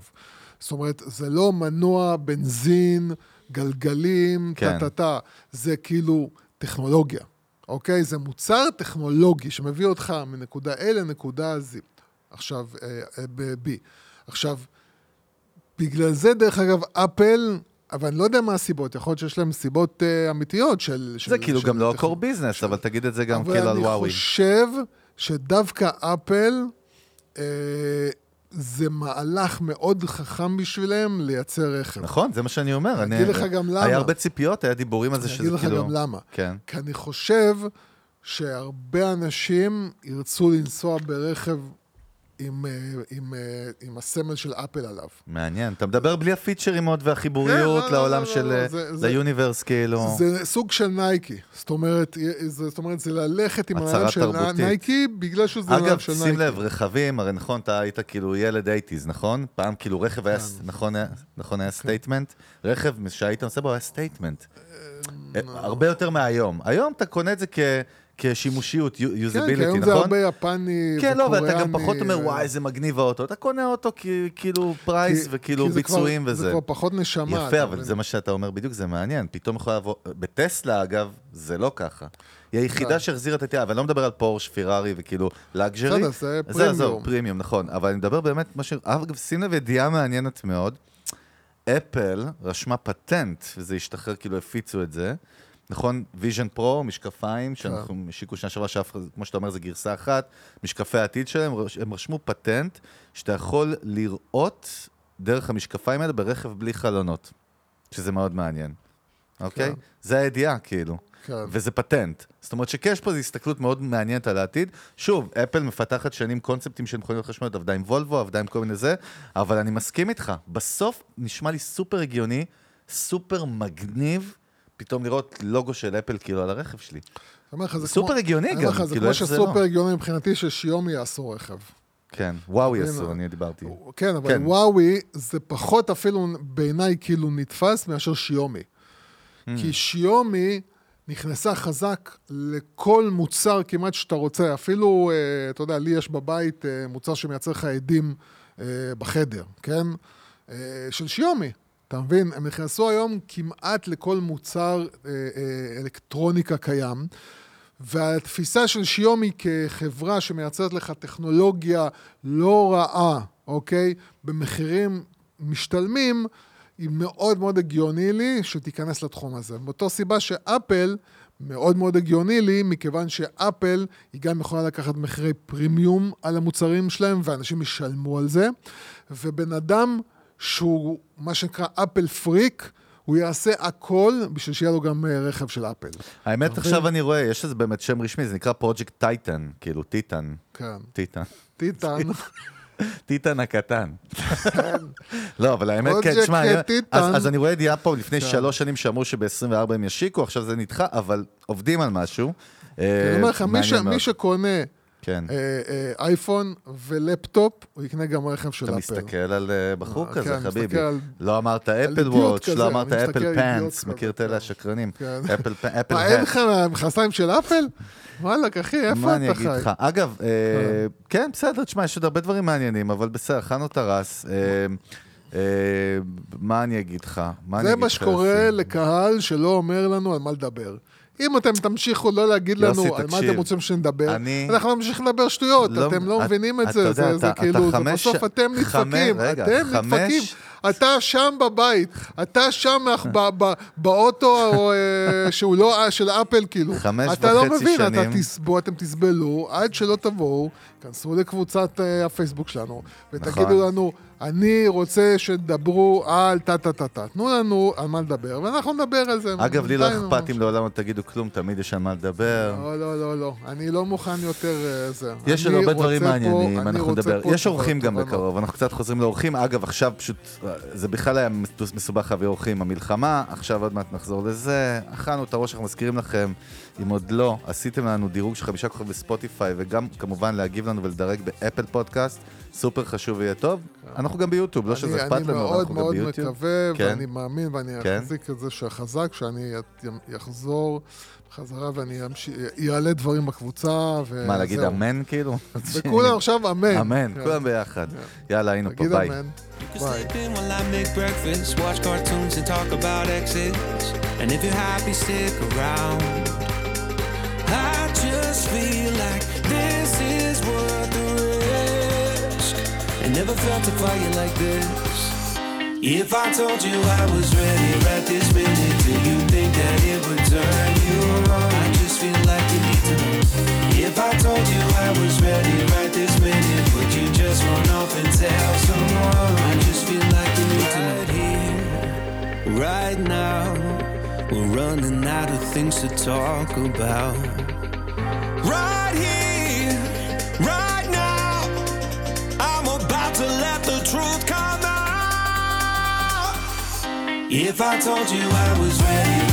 זאת אומרת, זה לא מנוע, בנזין, גלגלים, כן. טה-טה-טה. זה כאילו טכנולוגיה, אוקיי? זה מוצר טכנולוגי שמביא אותך מנקודה A לנקודה Z. עכשיו, אה, אה, ב-B. עכשיו, בגלל זה, דרך אגב, אפל, אבל אני לא יודע מה הסיבות, יכול להיות שיש להם סיבות uh, אמיתיות של... זה של, כאילו של גם לא ה-core business, אבל תגיד את זה גם אבל כאילו על אני וואוי. חושב שדווקא אפל, אה, זה מהלך מאוד חכם בשבילם לייצר רכב. נכון, זה מה שאני אומר. אני אני- אגיד לך גם למה. היה הרבה ציפיות, היה דיבורים על זה אני שזה אגיד לך כאילו... גם למה. כן. כי אני חושב שהרבה אנשים ירצו לנסוע ברכב עם, אה, עם, אה, עם הסמל של אפל עליו. מעניין. אתה מדבר בלי הפיצ'רים עוד והחיבוריות כן, לא, לא, לעולם לא, של... לא, זה- זה- ליוניברס, כאילו. זה סוג של נייקי. זאת אומרת, זה, זאת אומרת, זה ללכת עם העולם של תרבותית. נייקי, בגלל שזה העולם אגב, של נייקי. שים לב, רכבים, הרי נכון, אתה היית כאילו ילד 80's, נכון? פעם כאילו רכב היה, כן. נכון נכון היה statement? רכב שהיית נוסע בו היה statement. הרבה יותר מהיום. היום אתה קונה את זה כ- כשימושיות, כן, כי usability, היום זה נכון? הרבה יפני כן, לא. ואתה גם פחות אומר, וואי, איזה מגניב האוטו. אתה קונה אוטו כאילו price וכאילו זה ביצועים זה וזה. כבר פחות נשמה. יפה, אבל? זה מה שאתה אומר בדיוק, זה מעניין. פתאום יכול לבוא... בטסלה, אגב, זה לא ככה. היא היחידה כן. שהחזירה את התהילה, אבל אני לא מדבר על פורש, פירארי וכאילו luxury. בסדר, זה זה פרימיום. עזוב, פרימיום, נכון. אבל אני מדבר באמת, מה ש... אגב, שים לב, ידיעה מעניינת מאוד. אפל רשמה פטנט, וזה השתחרר, כאילו הפיצו את זה. נכון, ויז'ן פרו, משקפיים, שאנחנו השיקו שנה שעברה, כמו שאתה אומר, זה גרסה אחת, משקפי העתיד שלהם, הם רשמו פטנט שאתה יכול לראות דרך המשקפיים האלה ברכב בלי חלונות, שזה מאוד מעניין, אוקיי? כן. זה הידיעה, כאילו. כן. וזה פטנט. זאת אומרת שכן יש פה איזו הסתכלות מאוד מעניינת על העתיד. שוב, אפל מפתחת שנים קונספטים של מכוניות חשמליות, עבדה עם וולבו, עבדה עם כל מיני זה, אבל אני מסכים איתך, בסוף נשמע לי סופר הגיוני, סופר מגניב, פתאום לראות לוגו של אפל כאילו על הרכב שלי. זה סופר כמו- הגיוני גם, זה כאילו, כמו איך זה שסופר לא? הגיוני מבחינתי ששיומי יעשו רכב. כן, וואו הנה. יעשו, אני דיברתי. כן, אבל כן. וואוי זה פחות אפילו בעיניי כאילו נתפס מאשר שיומי. Hmm. כי שיומי נכנסה חזק לכל מוצר כמעט שאתה רוצה. אפילו, אה, אתה יודע, לי יש בבית אה, מוצר שמייצר לך עדים אה, בחדר, כן? של שיומי. אתה מבין? הם נכנסו היום כמעט לכל מוצר אה, אה, אלקטרוניקה קיים, והתפיסה של שיומי כחברה שמייצרת לך טכנולוגיה לא רעה, אוקיי? במחירים משתלמים, היא מאוד מאוד הגיוני לי שתיכנס לתחום הזה. מאותו סיבה שאפל מאוד מאוד הגיוני לי, מכיוון שאפל היא גם יכולה לקחת מחירי פרימיום על המוצרים שלהם, ואנשים ישלמו על זה. ובן אדם שהוא מה שנקרא אפל פריק, הוא יעשה הכל בשביל שיהיה לו גם אה, רכב של אפל. האמת, עכשיו אני רואה, יש לזה באמת שם רשמי, זה נקרא project Titan, כאילו טיטן. כן. טיטן. טיטן. טיטן הקטן. לא, אבל האמת, כן, תשמע. אז אני רואה ידיעה פה לפני כן. שלוש שנים שאמרו שב-24 הם ישיקו, עכשיו זה נדחה, אבל עובדים על משהו. אני אומר לך, מאוד. מי שקונה כן. אה, אה, אייפון ולפטופ, הוא יקנה גם רכב של אתה אפל. מסתכל על אה, בחור כזה, כן, חביבי. לא אמרת אפל וואץ', לא אמרת אפל fans, מכיר את אלה כזה. השקרנים? כן. אפל פ- אפל מה, אין. לך מכנסיים של אפל? וואלכ, אחי, איפה מה אני אתה אגיד חי? לך? אגב, כן, בסדר, תשמע, יש עוד הרבה דברים מעניינים, אבל בסדר, חנו טרס. מה אני אגיד לך? זה מה שקורה? לקהל שלא אומר לנו על מה לדבר. אם אתם תמשיכו לא להגיד לנו על מה אתם רוצים שנדבר, אנחנו נמשיך לדבר שטויות, לא, אתם לא מבינים את זה, זה- כאילו, בסוף אתם נדפקים, אתם נדפקים. אתה שם בבית, אתה שם באוטו או, אה, שהוא לא של אפל, כאילו. חמש אתה לא וחצי מבין, אתה שנים. תסבו, אתם תסבלו עד שלא תבואו, כנסו לקבוצת אה, הפייסבוק שלנו, ותגידו נכון. לנו, אני רוצה שתדברו על טה-טה-טה-טה. תנו לנו על מה לדבר, ואנחנו נדבר על זה. אגב, לי לא אכפת. אם לעולם לא תגידו כלום, תמיד יש על מה לדבר. לא, לא, לא, לא. אני לא מוכן יותר אה, זה. יש עוד הרבה דברים מעניינים, אנחנו נדבר. יש אורחים גם. בקרוב, אנחנו קצת חוזרים לאורחים. אגב, עכשיו פשוט, אה, זה בכלל היה מס- מסובך להביא אורחים, המלחמה, עכשיו עוד מעט נחזור לזה. אכלנו את הראש, אנחנו מזכירים לכם, אם עוד לא, עשיתם לנו דירוג של חמישה כוכבים בספוטיפיי, וגם כמובן להגיב לנו ולדרג באפל פודקאסט, סופר חשוב ויהיה טוב. אנחנו גם ביוטיוב, לא שזה אני- אכפת לנו, אבל אני מאוד אנחנו גם מאוד ביוטיוב. מקווה, כן. ואני מאמין, ואני כן. אחזיק את זה שחזק, שאני אחזור בחזרה ואני אעלה דברים בקבוצה, וזהו. מה, להגיד אמן כאילו? וכולם עכשיו אמן. אמן, כן. כולם ביחד. יאללה, היינו פה, תגיד ביי. ביי. Never felt a fire like this. If I told you I was ready right this minute, do you think that it would turn you on? I just feel like you need to know. If I told you I was ready right this minute, would you just run off and tell someone? I just feel like you need to know. Right here, right now, we're running out of things to talk about. Right here, right If I told you I was ready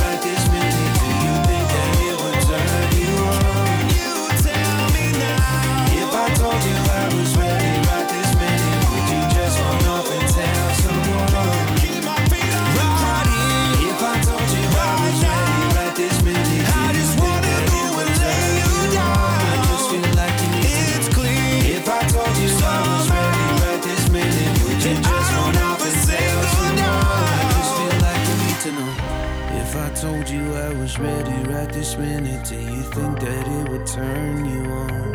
ready right this minute, do you think that it would turn you on?